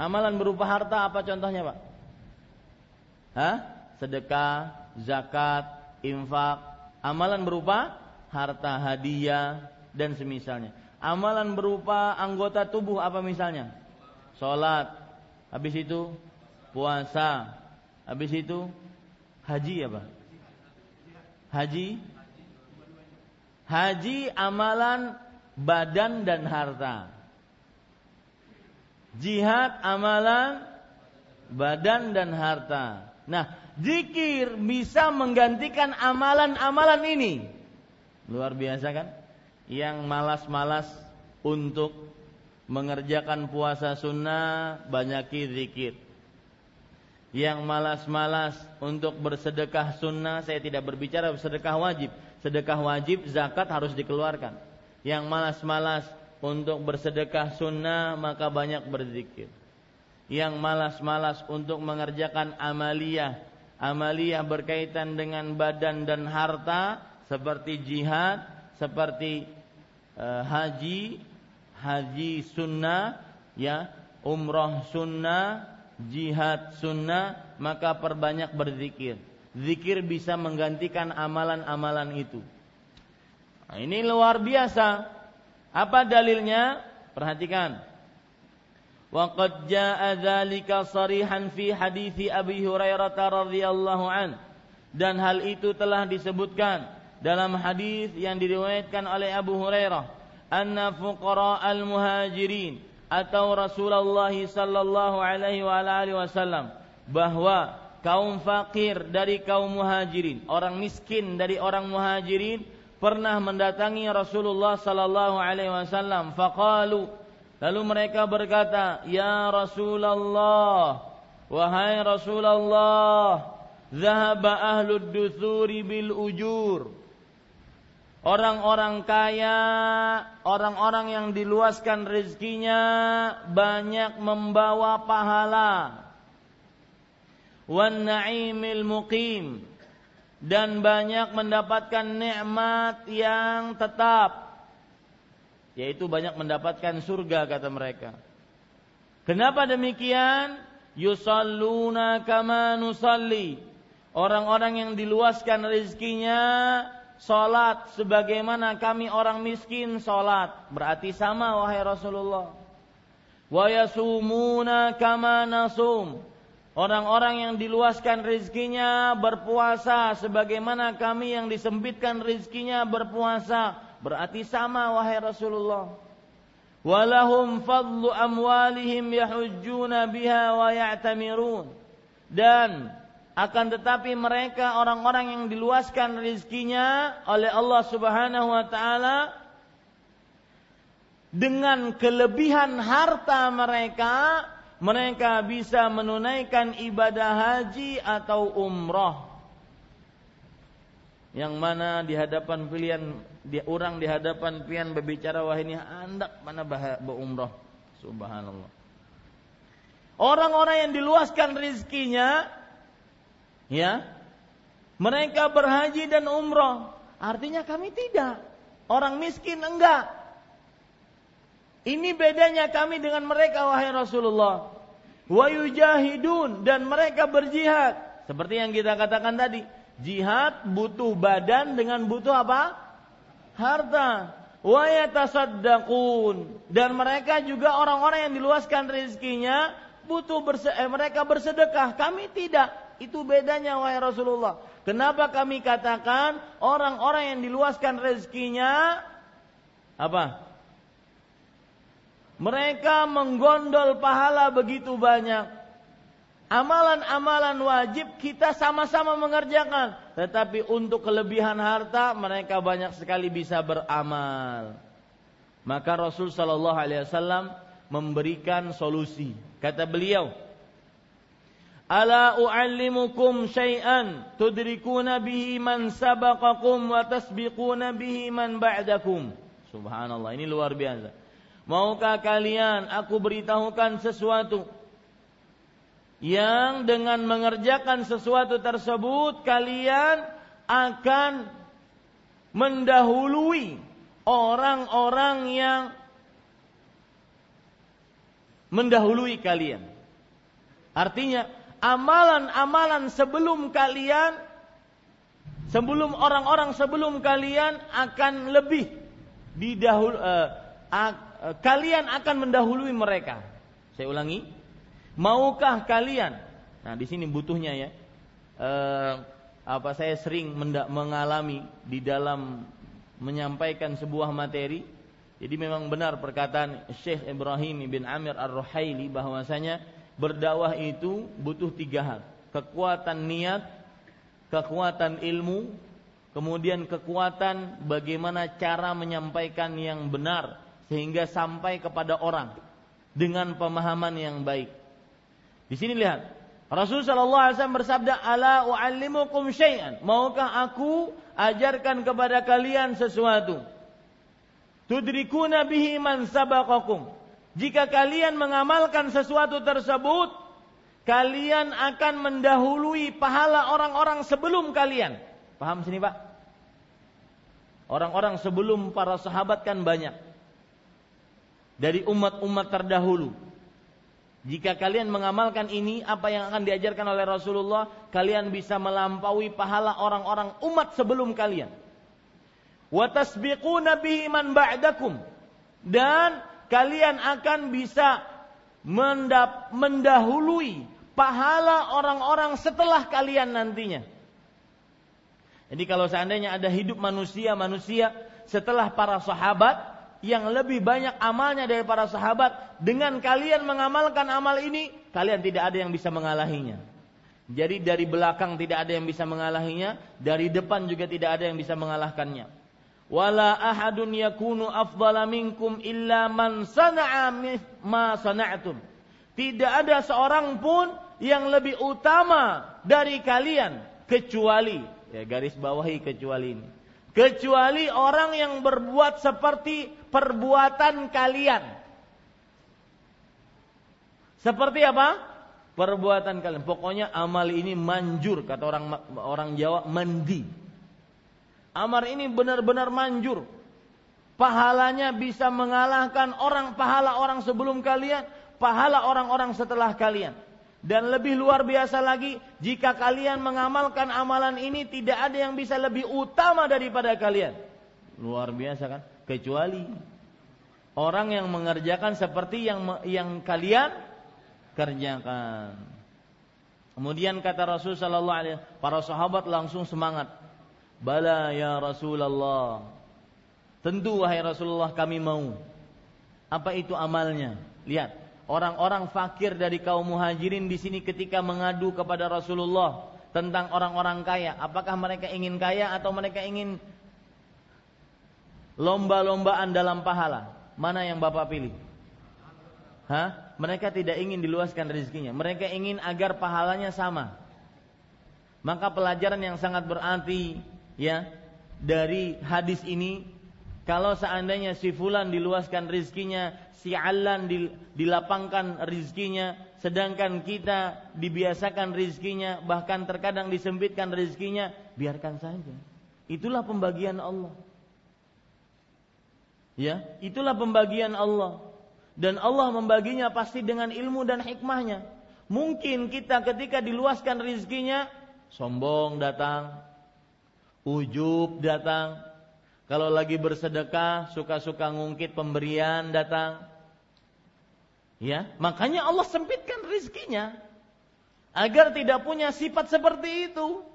Amalan berupa harta apa contohnya Pak? Hah? Sedekah, zakat, infak. Amalan berupa harta hadiah dan semisalnya. Amalan berupa anggota tubuh apa misalnya? Salat. Habis itu puasa. Habis itu haji apa? Haji Haji amalan badan dan harta. Jihad amalan badan dan harta. Nah, zikir bisa menggantikan amalan-amalan ini. Luar biasa kan? Yang malas-malas untuk mengerjakan puasa sunnah banyaki zikir. Yang malas-malas untuk bersedekah sunnah, saya tidak berbicara sedekah wajib. Sedekah wajib zakat harus dikeluarkan. Yang malas-malas untuk bersedekah sunnah maka banyak berzikir. Yang malas-malas untuk mengerjakan amaliyah, amaliyah berkaitan dengan badan dan harta seperti jihad, seperti uh, haji, haji sunnah, ya, umroh sunnah, jihad sunnah, maka perbanyak berzikir. Zikir bisa menggantikan amalan-amalan itu. Nah, ini luar biasa. Apa dalilnya? Perhatikan. Wa qad jaa dzalika sarihan fi hadis Abi Hurairah radhiyallahu an. Dan hal itu telah disebutkan dalam hadis yang diriwayatkan oleh Abu Hurairah anna fuqara al-muhajirin atau Rasulullah sallallahu alaihi wa alihi wasallam bahwa kaum fakir dari kaum muhajirin, orang miskin dari orang muhajirin pernah mendatangi Rasulullah sallallahu alaihi wasallam faqalu. Lalu mereka berkata ya Rasulullah wahai Rasulullah zahaba ahlud dusuri bil ujur. Orang-orang kaya, orang-orang yang diluaskan rezekinya banyak membawa pahala. Wan na'imil muqim dan banyak mendapatkan nikmat yang tetap yaitu banyak mendapatkan surga kata mereka. Kenapa demikian? Yusalluna kama nusalli. Orang-orang yang diluaskan rezekinya Salat sebagaimana kami orang miskin salat. Berarti sama wahai Rasulullah. Wa yasumuna kama nasum. Orang-orang yang diluaskan rizkinya berpuasa sebagaimana kami yang disempitkan rizkinya berpuasa. Berarti sama wahai Rasulullah. Walahum fadlu amwalihim yahujjuna biha wa ya'tamirun. Dan akan tetapi mereka orang-orang yang diluaskan rizkinya oleh Allah Subhanahu wa taala dengan kelebihan harta mereka mereka bisa menunaikan ibadah haji atau umrah yang mana di hadapan pilihan dia orang di hadapan pilihan berbicara wah ini hendak mana berumrah subhanallah orang-orang yang diluaskan rizkinya Ya. Mereka berhaji dan umroh. Artinya kami tidak. Orang miskin enggak. Ini bedanya kami dengan mereka wahai Rasulullah. Wa dan mereka berjihad. Seperti yang kita katakan tadi, jihad butuh badan dengan butuh apa? Harta. Wa dan mereka juga orang-orang yang diluaskan rezekinya butuh berse eh, mereka bersedekah. Kami tidak. Itu bedanya wahai Rasulullah. Kenapa kami katakan orang-orang yang diluaskan rezekinya apa? Mereka menggondol pahala begitu banyak. Amalan-amalan wajib kita sama-sama mengerjakan, tetapi untuk kelebihan harta mereka banyak sekali bisa beramal. Maka Rasul Shallallahu Alaihi Wasallam memberikan solusi. Kata beliau, Ala u'allimukum syai'an tudrikuna bihi man sabaqakum wa tasbiquna bihi man ba'dakum. Subhanallah, ini luar biasa. Maukah kalian aku beritahukan sesuatu yang dengan mengerjakan sesuatu tersebut kalian akan mendahului orang-orang yang mendahului kalian. Artinya amalan-amalan sebelum kalian sebelum orang-orang sebelum kalian akan lebih didahul uh, kalian akan mendahului mereka. Saya ulangi, maukah kalian? Nah, di sini butuhnya ya. Uh, apa saya sering mengalami di dalam menyampaikan sebuah materi. Jadi memang benar perkataan Syekh Ibrahim bin Amir Ar-Ruhaili bahwasanya berdakwah itu butuh tiga hal. Kekuatan niat, kekuatan ilmu, kemudian kekuatan bagaimana cara menyampaikan yang benar sehingga sampai kepada orang dengan pemahaman yang baik. Di sini lihat, Rasul sallallahu alaihi wasallam bersabda, "Ala uallimukum syai'an?" Maukah aku ajarkan kepada kalian sesuatu? Tudrikuna bihi man sabaqakum jika kalian mengamalkan sesuatu tersebut, kalian akan mendahului pahala orang-orang sebelum kalian. Paham sini Pak? Orang-orang sebelum para sahabat kan banyak. Dari umat-umat terdahulu. Jika kalian mengamalkan ini, apa yang akan diajarkan oleh Rasulullah, kalian bisa melampaui pahala orang-orang umat sebelum kalian. Watasbiquna bihi man ba'dakum. Dan kalian akan bisa mendahului pahala orang-orang setelah kalian nantinya. Jadi kalau seandainya ada hidup manusia-manusia setelah para sahabat yang lebih banyak amalnya dari para sahabat, dengan kalian mengamalkan amal ini, kalian tidak ada yang bisa mengalahinya. Jadi dari belakang tidak ada yang bisa mengalahinya, dari depan juga tidak ada yang bisa mengalahkannya. Wala ahadun yakunu afdala minkum illa man sana'a ma sana'tum. Tidak ada seorang pun yang lebih utama dari kalian kecuali Ya, garis bawahi kecuali ini. Kecuali orang yang berbuat seperti perbuatan kalian. Seperti apa? Perbuatan kalian. Pokoknya amal ini manjur kata orang orang Jawa mandi. Amal ini benar-benar manjur. Pahalanya bisa mengalahkan orang pahala orang sebelum kalian, pahala orang-orang setelah kalian. Dan lebih luar biasa lagi, jika kalian mengamalkan amalan ini tidak ada yang bisa lebih utama daripada kalian. Luar biasa kan? Kecuali orang yang mengerjakan seperti yang yang kalian kerjakan. Kemudian kata Rasul sallallahu alaihi para sahabat langsung semangat. Bala ya Rasulullah. Tentu wahai Rasulullah kami mau. Apa itu amalnya? Lihat, orang-orang fakir dari kaum muhajirin di sini ketika mengadu kepada Rasulullah tentang orang-orang kaya, apakah mereka ingin kaya atau mereka ingin lomba-lombaan dalam pahala? Mana yang Bapak pilih? Hah? Mereka tidak ingin diluaskan rezekinya. Mereka ingin agar pahalanya sama. Maka pelajaran yang sangat berarti ya dari hadis ini kalau seandainya si fulan diluaskan rezekinya si Alan dilapangkan rizkinya, sedangkan kita dibiasakan rizkinya, bahkan terkadang disempitkan rizkinya, biarkan saja. Itulah pembagian Allah. Ya, itulah pembagian Allah. Dan Allah membaginya pasti dengan ilmu dan hikmahnya. Mungkin kita ketika diluaskan rizkinya, sombong datang, ujub datang, kalau lagi bersedekah, suka-suka ngungkit pemberian datang. Ya, makanya Allah sempitkan rizkinya agar tidak punya sifat seperti itu.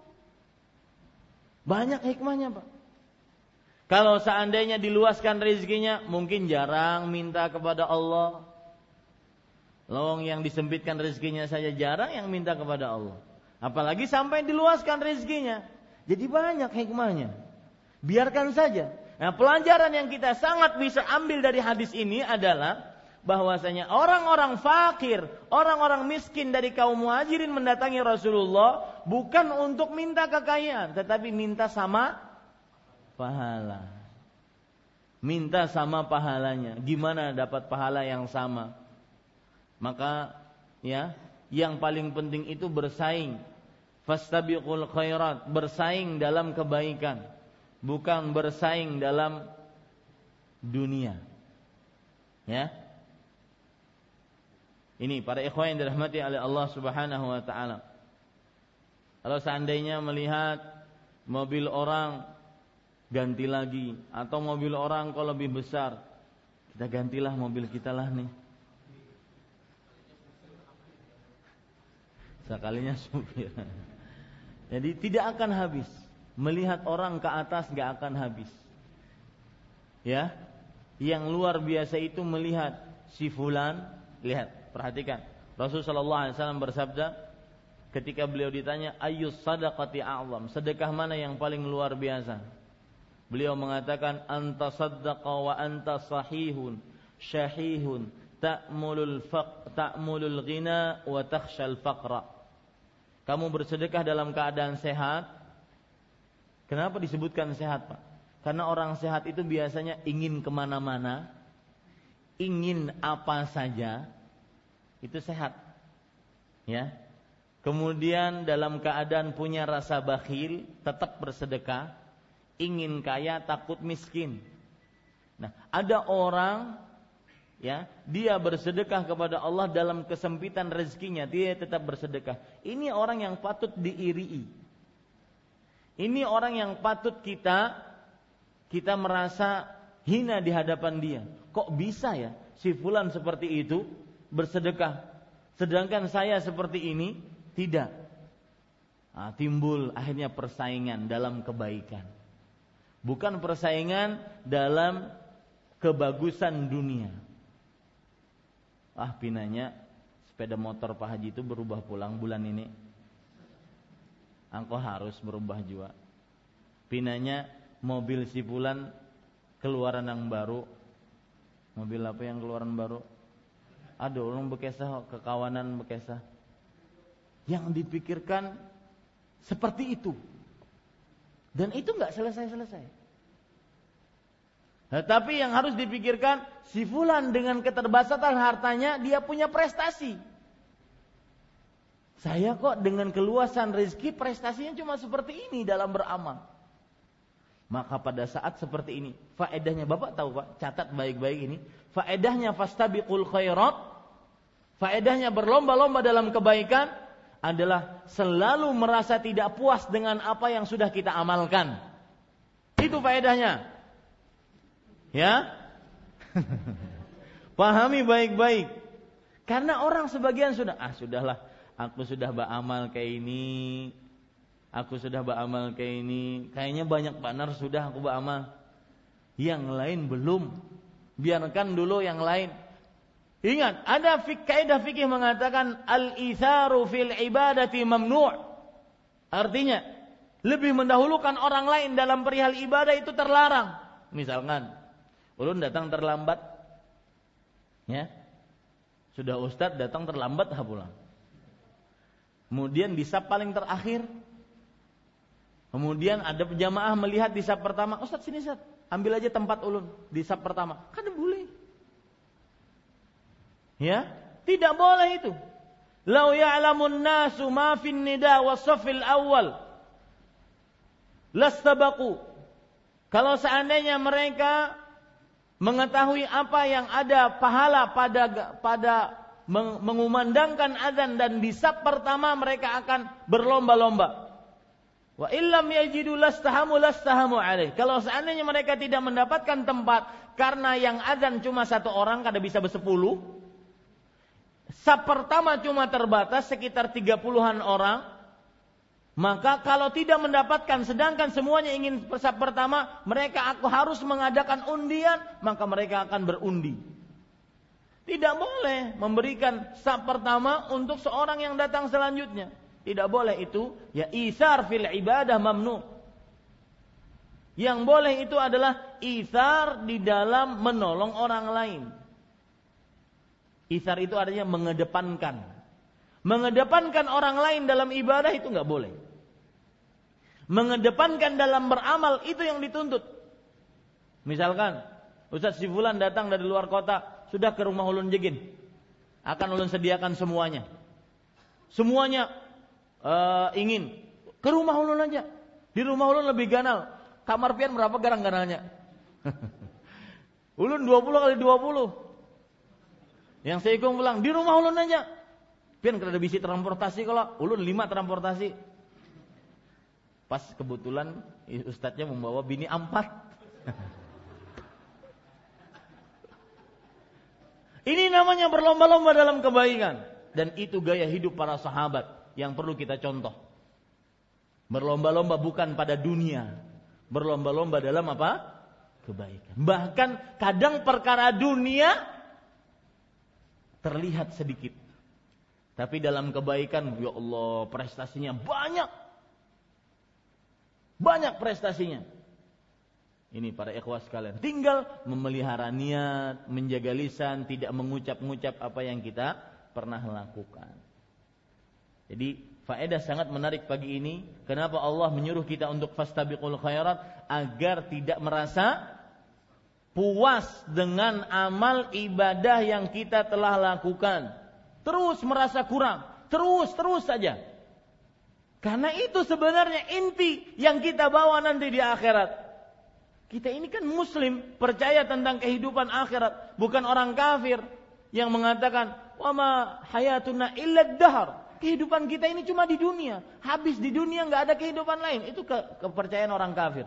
Banyak hikmahnya, Pak. Kalau seandainya diluaskan rizkinya, mungkin jarang minta kepada Allah. Lowong yang disempitkan rizkinya saja jarang yang minta kepada Allah. Apalagi sampai diluaskan rizkinya. Jadi banyak hikmahnya. Biarkan saja. Nah, pelajaran yang kita sangat bisa ambil dari hadis ini adalah bahwasanya orang-orang fakir, orang-orang miskin dari kaum muhajirin mendatangi Rasulullah bukan untuk minta kekayaan, tetapi minta sama pahala. Minta sama pahalanya. Gimana dapat pahala yang sama? Maka ya, yang paling penting itu bersaing. Fastabiqul khairat, bersaing dalam kebaikan, bukan bersaing dalam dunia. Ya, ini para ikhwan yang dirahmati oleh Allah Subhanahu wa taala. Kalau seandainya melihat mobil orang ganti lagi atau mobil orang kalau lebih besar, kita gantilah mobil kita lah nih. Sekalinya supir. Jadi tidak akan habis. Melihat orang ke atas gak akan habis. Ya, yang luar biasa itu melihat si fulan, lihat Perhatikan. Rasul sallallahu alaihi wasallam bersabda ketika beliau ditanya ayyus sadaqati a'zam, sedekah mana yang paling luar biasa? Beliau mengatakan anta saddaqa wa anta sahihun syahihun ta'mulul faq ta'mulul ghina wa takhshal faqra. Kamu bersedekah dalam keadaan sehat. Kenapa disebutkan sehat, Pak? Karena orang sehat itu biasanya ingin ke mana-mana, ingin apa saja, itu sehat. Ya. Kemudian dalam keadaan punya rasa bakhil, tetap bersedekah, ingin kaya takut miskin. Nah, ada orang ya, dia bersedekah kepada Allah dalam kesempitan rezekinya, dia tetap bersedekah. Ini orang yang patut diirii. Ini orang yang patut kita kita merasa hina di hadapan dia. Kok bisa ya si fulan seperti itu? bersedekah. Sedangkan saya seperti ini tidak. Nah, timbul akhirnya persaingan dalam kebaikan. Bukan persaingan dalam kebagusan dunia. Ah pinanya sepeda motor Pak Haji itu berubah pulang bulan ini. Engkau harus berubah juga. Pinanya mobil si bulan keluaran yang baru. Mobil apa yang keluaran baru? Aduh, orang bekesah kekawanan bekesah. Yang dipikirkan seperti itu. Dan itu nggak selesai-selesai. Nah, tapi yang harus dipikirkan si fulan dengan keterbatasan hartanya dia punya prestasi. Saya kok dengan keluasan rezeki prestasinya cuma seperti ini dalam beramal. Maka pada saat seperti ini, faedahnya Bapak tahu Pak, catat baik-baik ini. Faedahnya fastabiqul khairat, faedahnya berlomba-lomba dalam kebaikan adalah selalu merasa tidak puas dengan apa yang sudah kita amalkan. Itu faedahnya. Ya? Pahami baik-baik. Karena orang sebagian sudah, ah sudahlah, aku sudah beramal kayak ini, aku sudah beramal kayak ini, kayaknya banyak partner sudah aku beramal. Yang lain belum. Biarkan dulu yang lain. Ingat, ada fik kaidah fikih mengatakan al-itharu fil ibadati mamnu'. Artinya, lebih mendahulukan orang lain dalam perihal ibadah itu terlarang. Misalkan, ulun datang terlambat. Ya. Sudah ustadz datang terlambat ha pulang. Kemudian di paling terakhir Kemudian ada jamaah melihat di sab pertama, Ustaz sini Ustaz, ambil aja tempat ulun di sab pertama. Kan boleh. Ya, tidak boleh itu. Lau ya'lamun nasu ma fin nida wa safil awal lastabaqu. Kalau seandainya mereka mengetahui apa yang ada pahala pada pada mengumandangkan azan dan di sab pertama mereka akan berlomba-lomba. Wa illam yajidu lastahamu lastahamu alaih. Kalau seandainya mereka tidak mendapatkan tempat karena yang azan cuma satu orang kada bisa bersepuluh. Sab pertama cuma terbatas sekitar tiga puluhan orang. Maka kalau tidak mendapatkan sedangkan semuanya ingin sab pertama, mereka aku harus mengadakan undian, maka mereka akan berundi. Tidak boleh memberikan sab pertama untuk seorang yang datang selanjutnya. Tidak boleh itu ya isar fil ibadah mamnu. Yang boleh itu adalah isar di dalam menolong orang lain. Isar itu artinya mengedepankan. Mengedepankan orang lain dalam ibadah itu nggak boleh. Mengedepankan dalam beramal itu yang dituntut. Misalkan Ustaz Sifulan datang dari luar kota, sudah ke rumah ulun jegin. Akan ulun sediakan semuanya. Semuanya uh, ingin ke rumah ulun aja. Di rumah ulun lebih ganal. Kamar pian berapa garang-garangnya? ulun 20 kali 20. Yang saya ikut pulang di rumah ulun aja. Pian kada bisi transportasi kalau ulun lima transportasi. Pas kebetulan ustadznya membawa bini empat. Ini namanya berlomba-lomba dalam kebaikan dan itu gaya hidup para sahabat yang perlu kita contoh. Berlomba-lomba bukan pada dunia, berlomba-lomba dalam apa? Kebaikan. Bahkan kadang perkara dunia terlihat sedikit. Tapi dalam kebaikan, ya Allah, prestasinya banyak. Banyak prestasinya. Ini para ikhwas sekalian. Tinggal memelihara niat, menjaga lisan, tidak mengucap-ngucap apa yang kita pernah lakukan. Jadi faedah sangat menarik pagi ini. Kenapa Allah menyuruh kita untuk fastabiqul khairat agar tidak merasa puas dengan amal ibadah yang kita telah lakukan. Terus merasa kurang, terus terus saja. Karena itu sebenarnya inti yang kita bawa nanti di akhirat. Kita ini kan muslim, percaya tentang kehidupan akhirat, bukan orang kafir yang mengatakan, "Wa ma hayatuna illa dahar." kehidupan kita ini cuma di dunia. Habis di dunia nggak ada kehidupan lain. Itu ke kepercayaan orang kafir.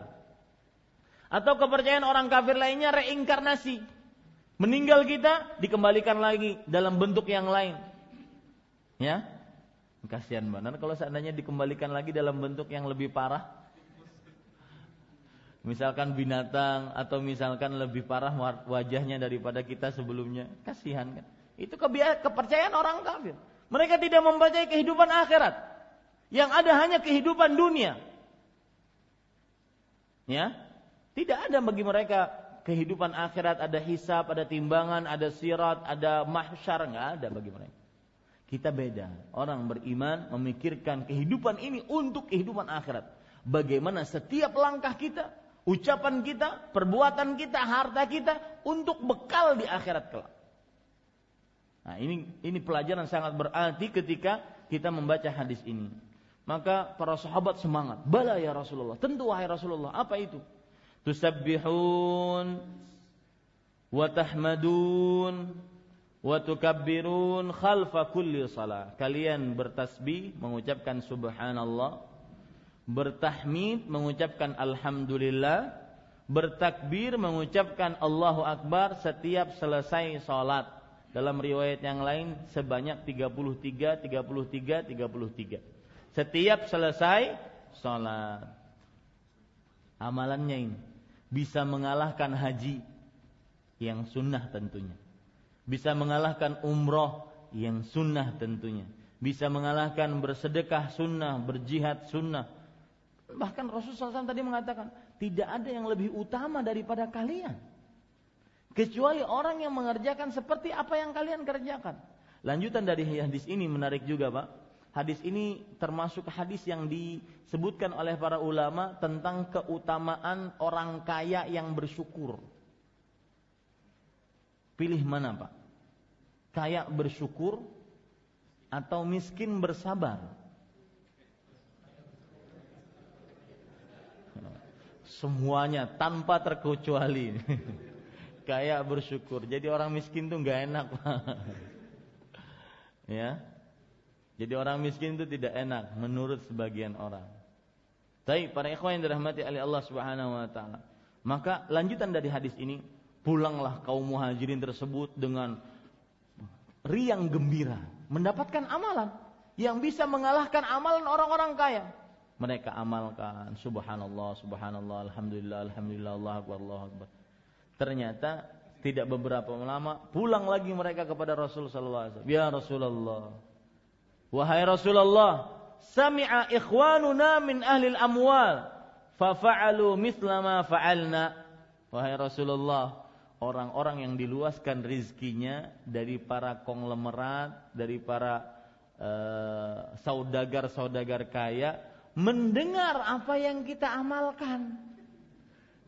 Atau kepercayaan orang kafir lainnya reinkarnasi. Meninggal kita dikembalikan lagi dalam bentuk yang lain. Ya. Kasihan benar kalau seandainya dikembalikan lagi dalam bentuk yang lebih parah. Misalkan binatang atau misalkan lebih parah wajahnya daripada kita sebelumnya. Kasihan kan. Itu kepercayaan orang kafir. Mereka tidak mempercayai kehidupan akhirat. Yang ada hanya kehidupan dunia. Ya, tidak ada bagi mereka kehidupan akhirat, ada hisab, ada timbangan, ada sirat, ada mahsyar, nggak ada bagi mereka. Kita beda. Orang beriman memikirkan kehidupan ini untuk kehidupan akhirat. Bagaimana setiap langkah kita, ucapan kita, perbuatan kita, harta kita untuk bekal di akhirat kelak. Nah, ini ini pelajaran sangat berarti ketika kita membaca hadis ini. Maka para sahabat semangat. Bala ya Rasulullah. Tentu wahai Rasulullah. Apa itu? Tusabbihun wa tahmadun wa tukabbirun khalfa kulli salah. Kalian bertasbih mengucapkan subhanallah, bertahmid mengucapkan alhamdulillah, bertakbir mengucapkan Allahu akbar setiap selesai salat. Dalam riwayat yang lain sebanyak 33 33 33 setiap selesai sholat. Amalannya ini bisa mengalahkan haji yang sunnah tentunya. Bisa mengalahkan umroh yang sunnah tentunya. Bisa mengalahkan bersedekah sunnah, berjihad sunnah. Bahkan Rasulullah SAW tadi mengatakan, tidak ada yang lebih utama daripada kalian. Kecuali orang yang mengerjakan seperti apa yang kalian kerjakan. Lanjutan dari hadis ini menarik juga Pak Hadis ini termasuk hadis yang disebutkan oleh para ulama tentang keutamaan orang kaya yang bersyukur. Pilih mana Pak? Kaya bersyukur atau miskin bersabar? Semuanya tanpa terkecuali. Kaya bersyukur. Jadi orang miskin tuh nggak enak, Pak. ya, jadi orang miskin itu tidak enak menurut sebagian orang. Tapi para ikhwan yang dirahmati oleh Allah Subhanahu wa taala. Maka lanjutan dari hadis ini, pulanglah kaum muhajirin tersebut dengan riang gembira, mendapatkan amalan yang bisa mengalahkan amalan orang-orang kaya. Mereka amalkan subhanallah, subhanallah, alhamdulillah, alhamdulillah, Allah akbar, Allah akbar. Ternyata tidak beberapa lama pulang lagi mereka kepada Rasul sallallahu. Ya Rasulullah, Wahai Rasulullah, sami'a ikhwanuna min ahli amwal fafa'alu mithla ma fa'alna. Wahai Rasulullah, orang-orang yang diluaskan rizkinya dari para konglomerat, dari para uh, saudagar-saudagar kaya, mendengar apa yang kita amalkan.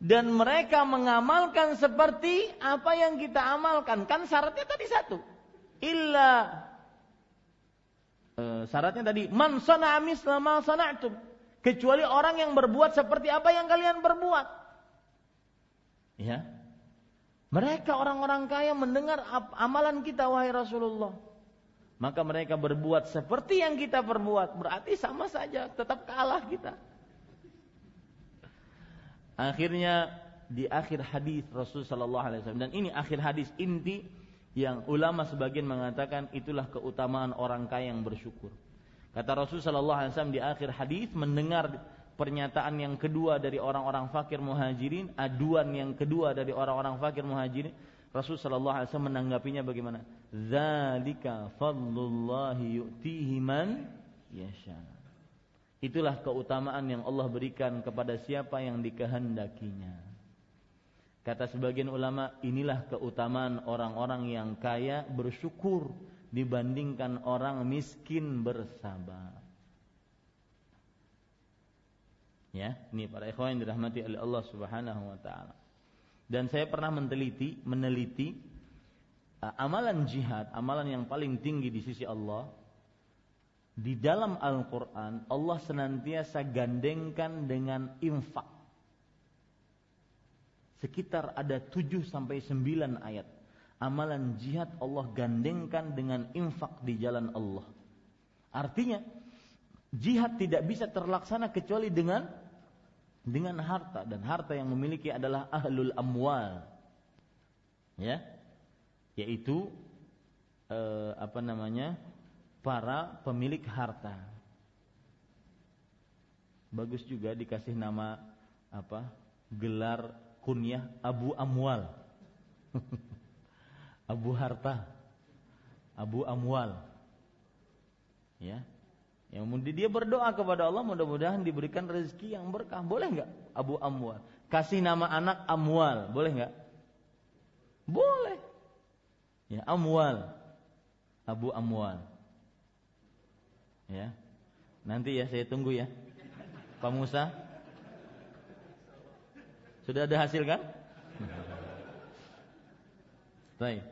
Dan mereka mengamalkan seperti apa yang kita amalkan. Kan syaratnya tadi satu. Illa e, syaratnya tadi man sana'a misla ma sana'tum. Kecuali orang yang berbuat seperti apa yang kalian berbuat. Ya. Mereka orang-orang kaya mendengar amalan kita wahai Rasulullah. Maka mereka berbuat seperti yang kita perbuat. Berarti sama saja, tetap kalah kita. Akhirnya di akhir hadis Rasul sallallahu alaihi wasallam dan ini akhir hadis inti yang ulama sebagian mengatakan itulah keutamaan orang kaya yang bersyukur. Kata Rasul sallallahu di akhir hadis mendengar pernyataan yang kedua dari orang-orang fakir muhajirin, aduan yang kedua dari orang-orang fakir muhajirin, Rasul sallallahu menanggapinya bagaimana? Zalika fadlullahi yu'tihi man yasha. Itulah keutamaan yang Allah berikan kepada siapa yang dikehendakinya. Kata sebagian ulama, inilah keutamaan orang-orang yang kaya bersyukur dibandingkan orang miskin bersabar. Ya, ini para ikhwan yang dirahmati oleh Allah Subhanahu wa taala. Dan saya pernah meneliti, meneliti uh, amalan jihad, amalan yang paling tinggi di sisi Allah. Di dalam Al-Qur'an Allah senantiasa gandengkan dengan infak sekitar ada 7 sampai 9 ayat. Amalan jihad Allah gandengkan dengan infak di jalan Allah. Artinya jihad tidak bisa terlaksana kecuali dengan dengan harta dan harta yang memiliki adalah ahlul amwal. Ya. yaitu eh, apa namanya? para pemilik harta. Bagus juga dikasih nama apa? gelar kunyah Abu Amwal. Abu Harta. Abu Amwal. Ya. Yang dia berdoa kepada Allah mudah-mudahan diberikan rezeki yang berkah. Boleh nggak Abu Amwal? Kasih nama anak Amwal, boleh nggak? Boleh. Ya, Amwal. Abu Amwal. Ya. Nanti ya saya tunggu ya. Pak Musa. Sudah ada hasil kan? Baik.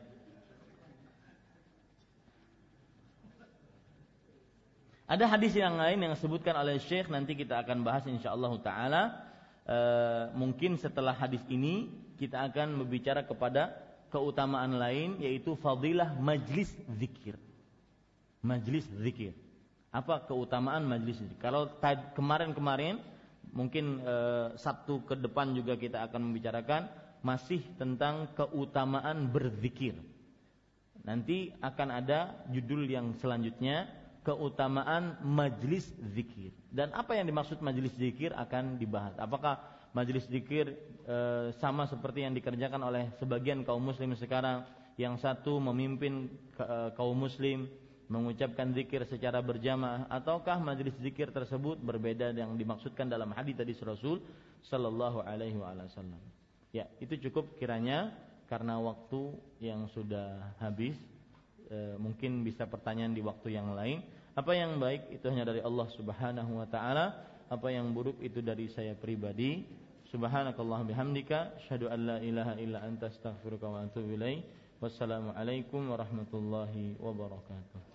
Ada hadis yang lain yang disebutkan oleh Syekh nanti kita akan bahas insyaallah taala. E, mungkin setelah hadis ini kita akan berbicara kepada keutamaan lain yaitu fadilah majlis zikir. Majlis zikir. Apa keutamaan majlis zikir? Kalau kemarin-kemarin mungkin e, Sabtu ke depan juga kita akan membicarakan masih tentang keutamaan berzikir. Nanti akan ada judul yang selanjutnya keutamaan majlis zikir. Dan apa yang dimaksud majlis zikir akan dibahas. Apakah majlis zikir e, sama seperti yang dikerjakan oleh sebagian kaum muslim sekarang yang satu memimpin e, kaum muslim mengucapkan zikir secara berjamaah ataukah majlis zikir tersebut berbeda yang dimaksudkan dalam hadis tadi Rasul sallallahu alaihi wasallam. Ya, itu cukup kiranya karena waktu yang sudah habis e, mungkin bisa pertanyaan di waktu yang lain. Apa yang baik itu hanya dari Allah Subhanahu wa taala, apa yang buruk itu dari saya pribadi. Subhanakallah bihamdika asyhadu an la ilaha illa anta astaghfiruka wa atubu ilaik. Wassalamualaikum warahmatullahi wabarakatuh.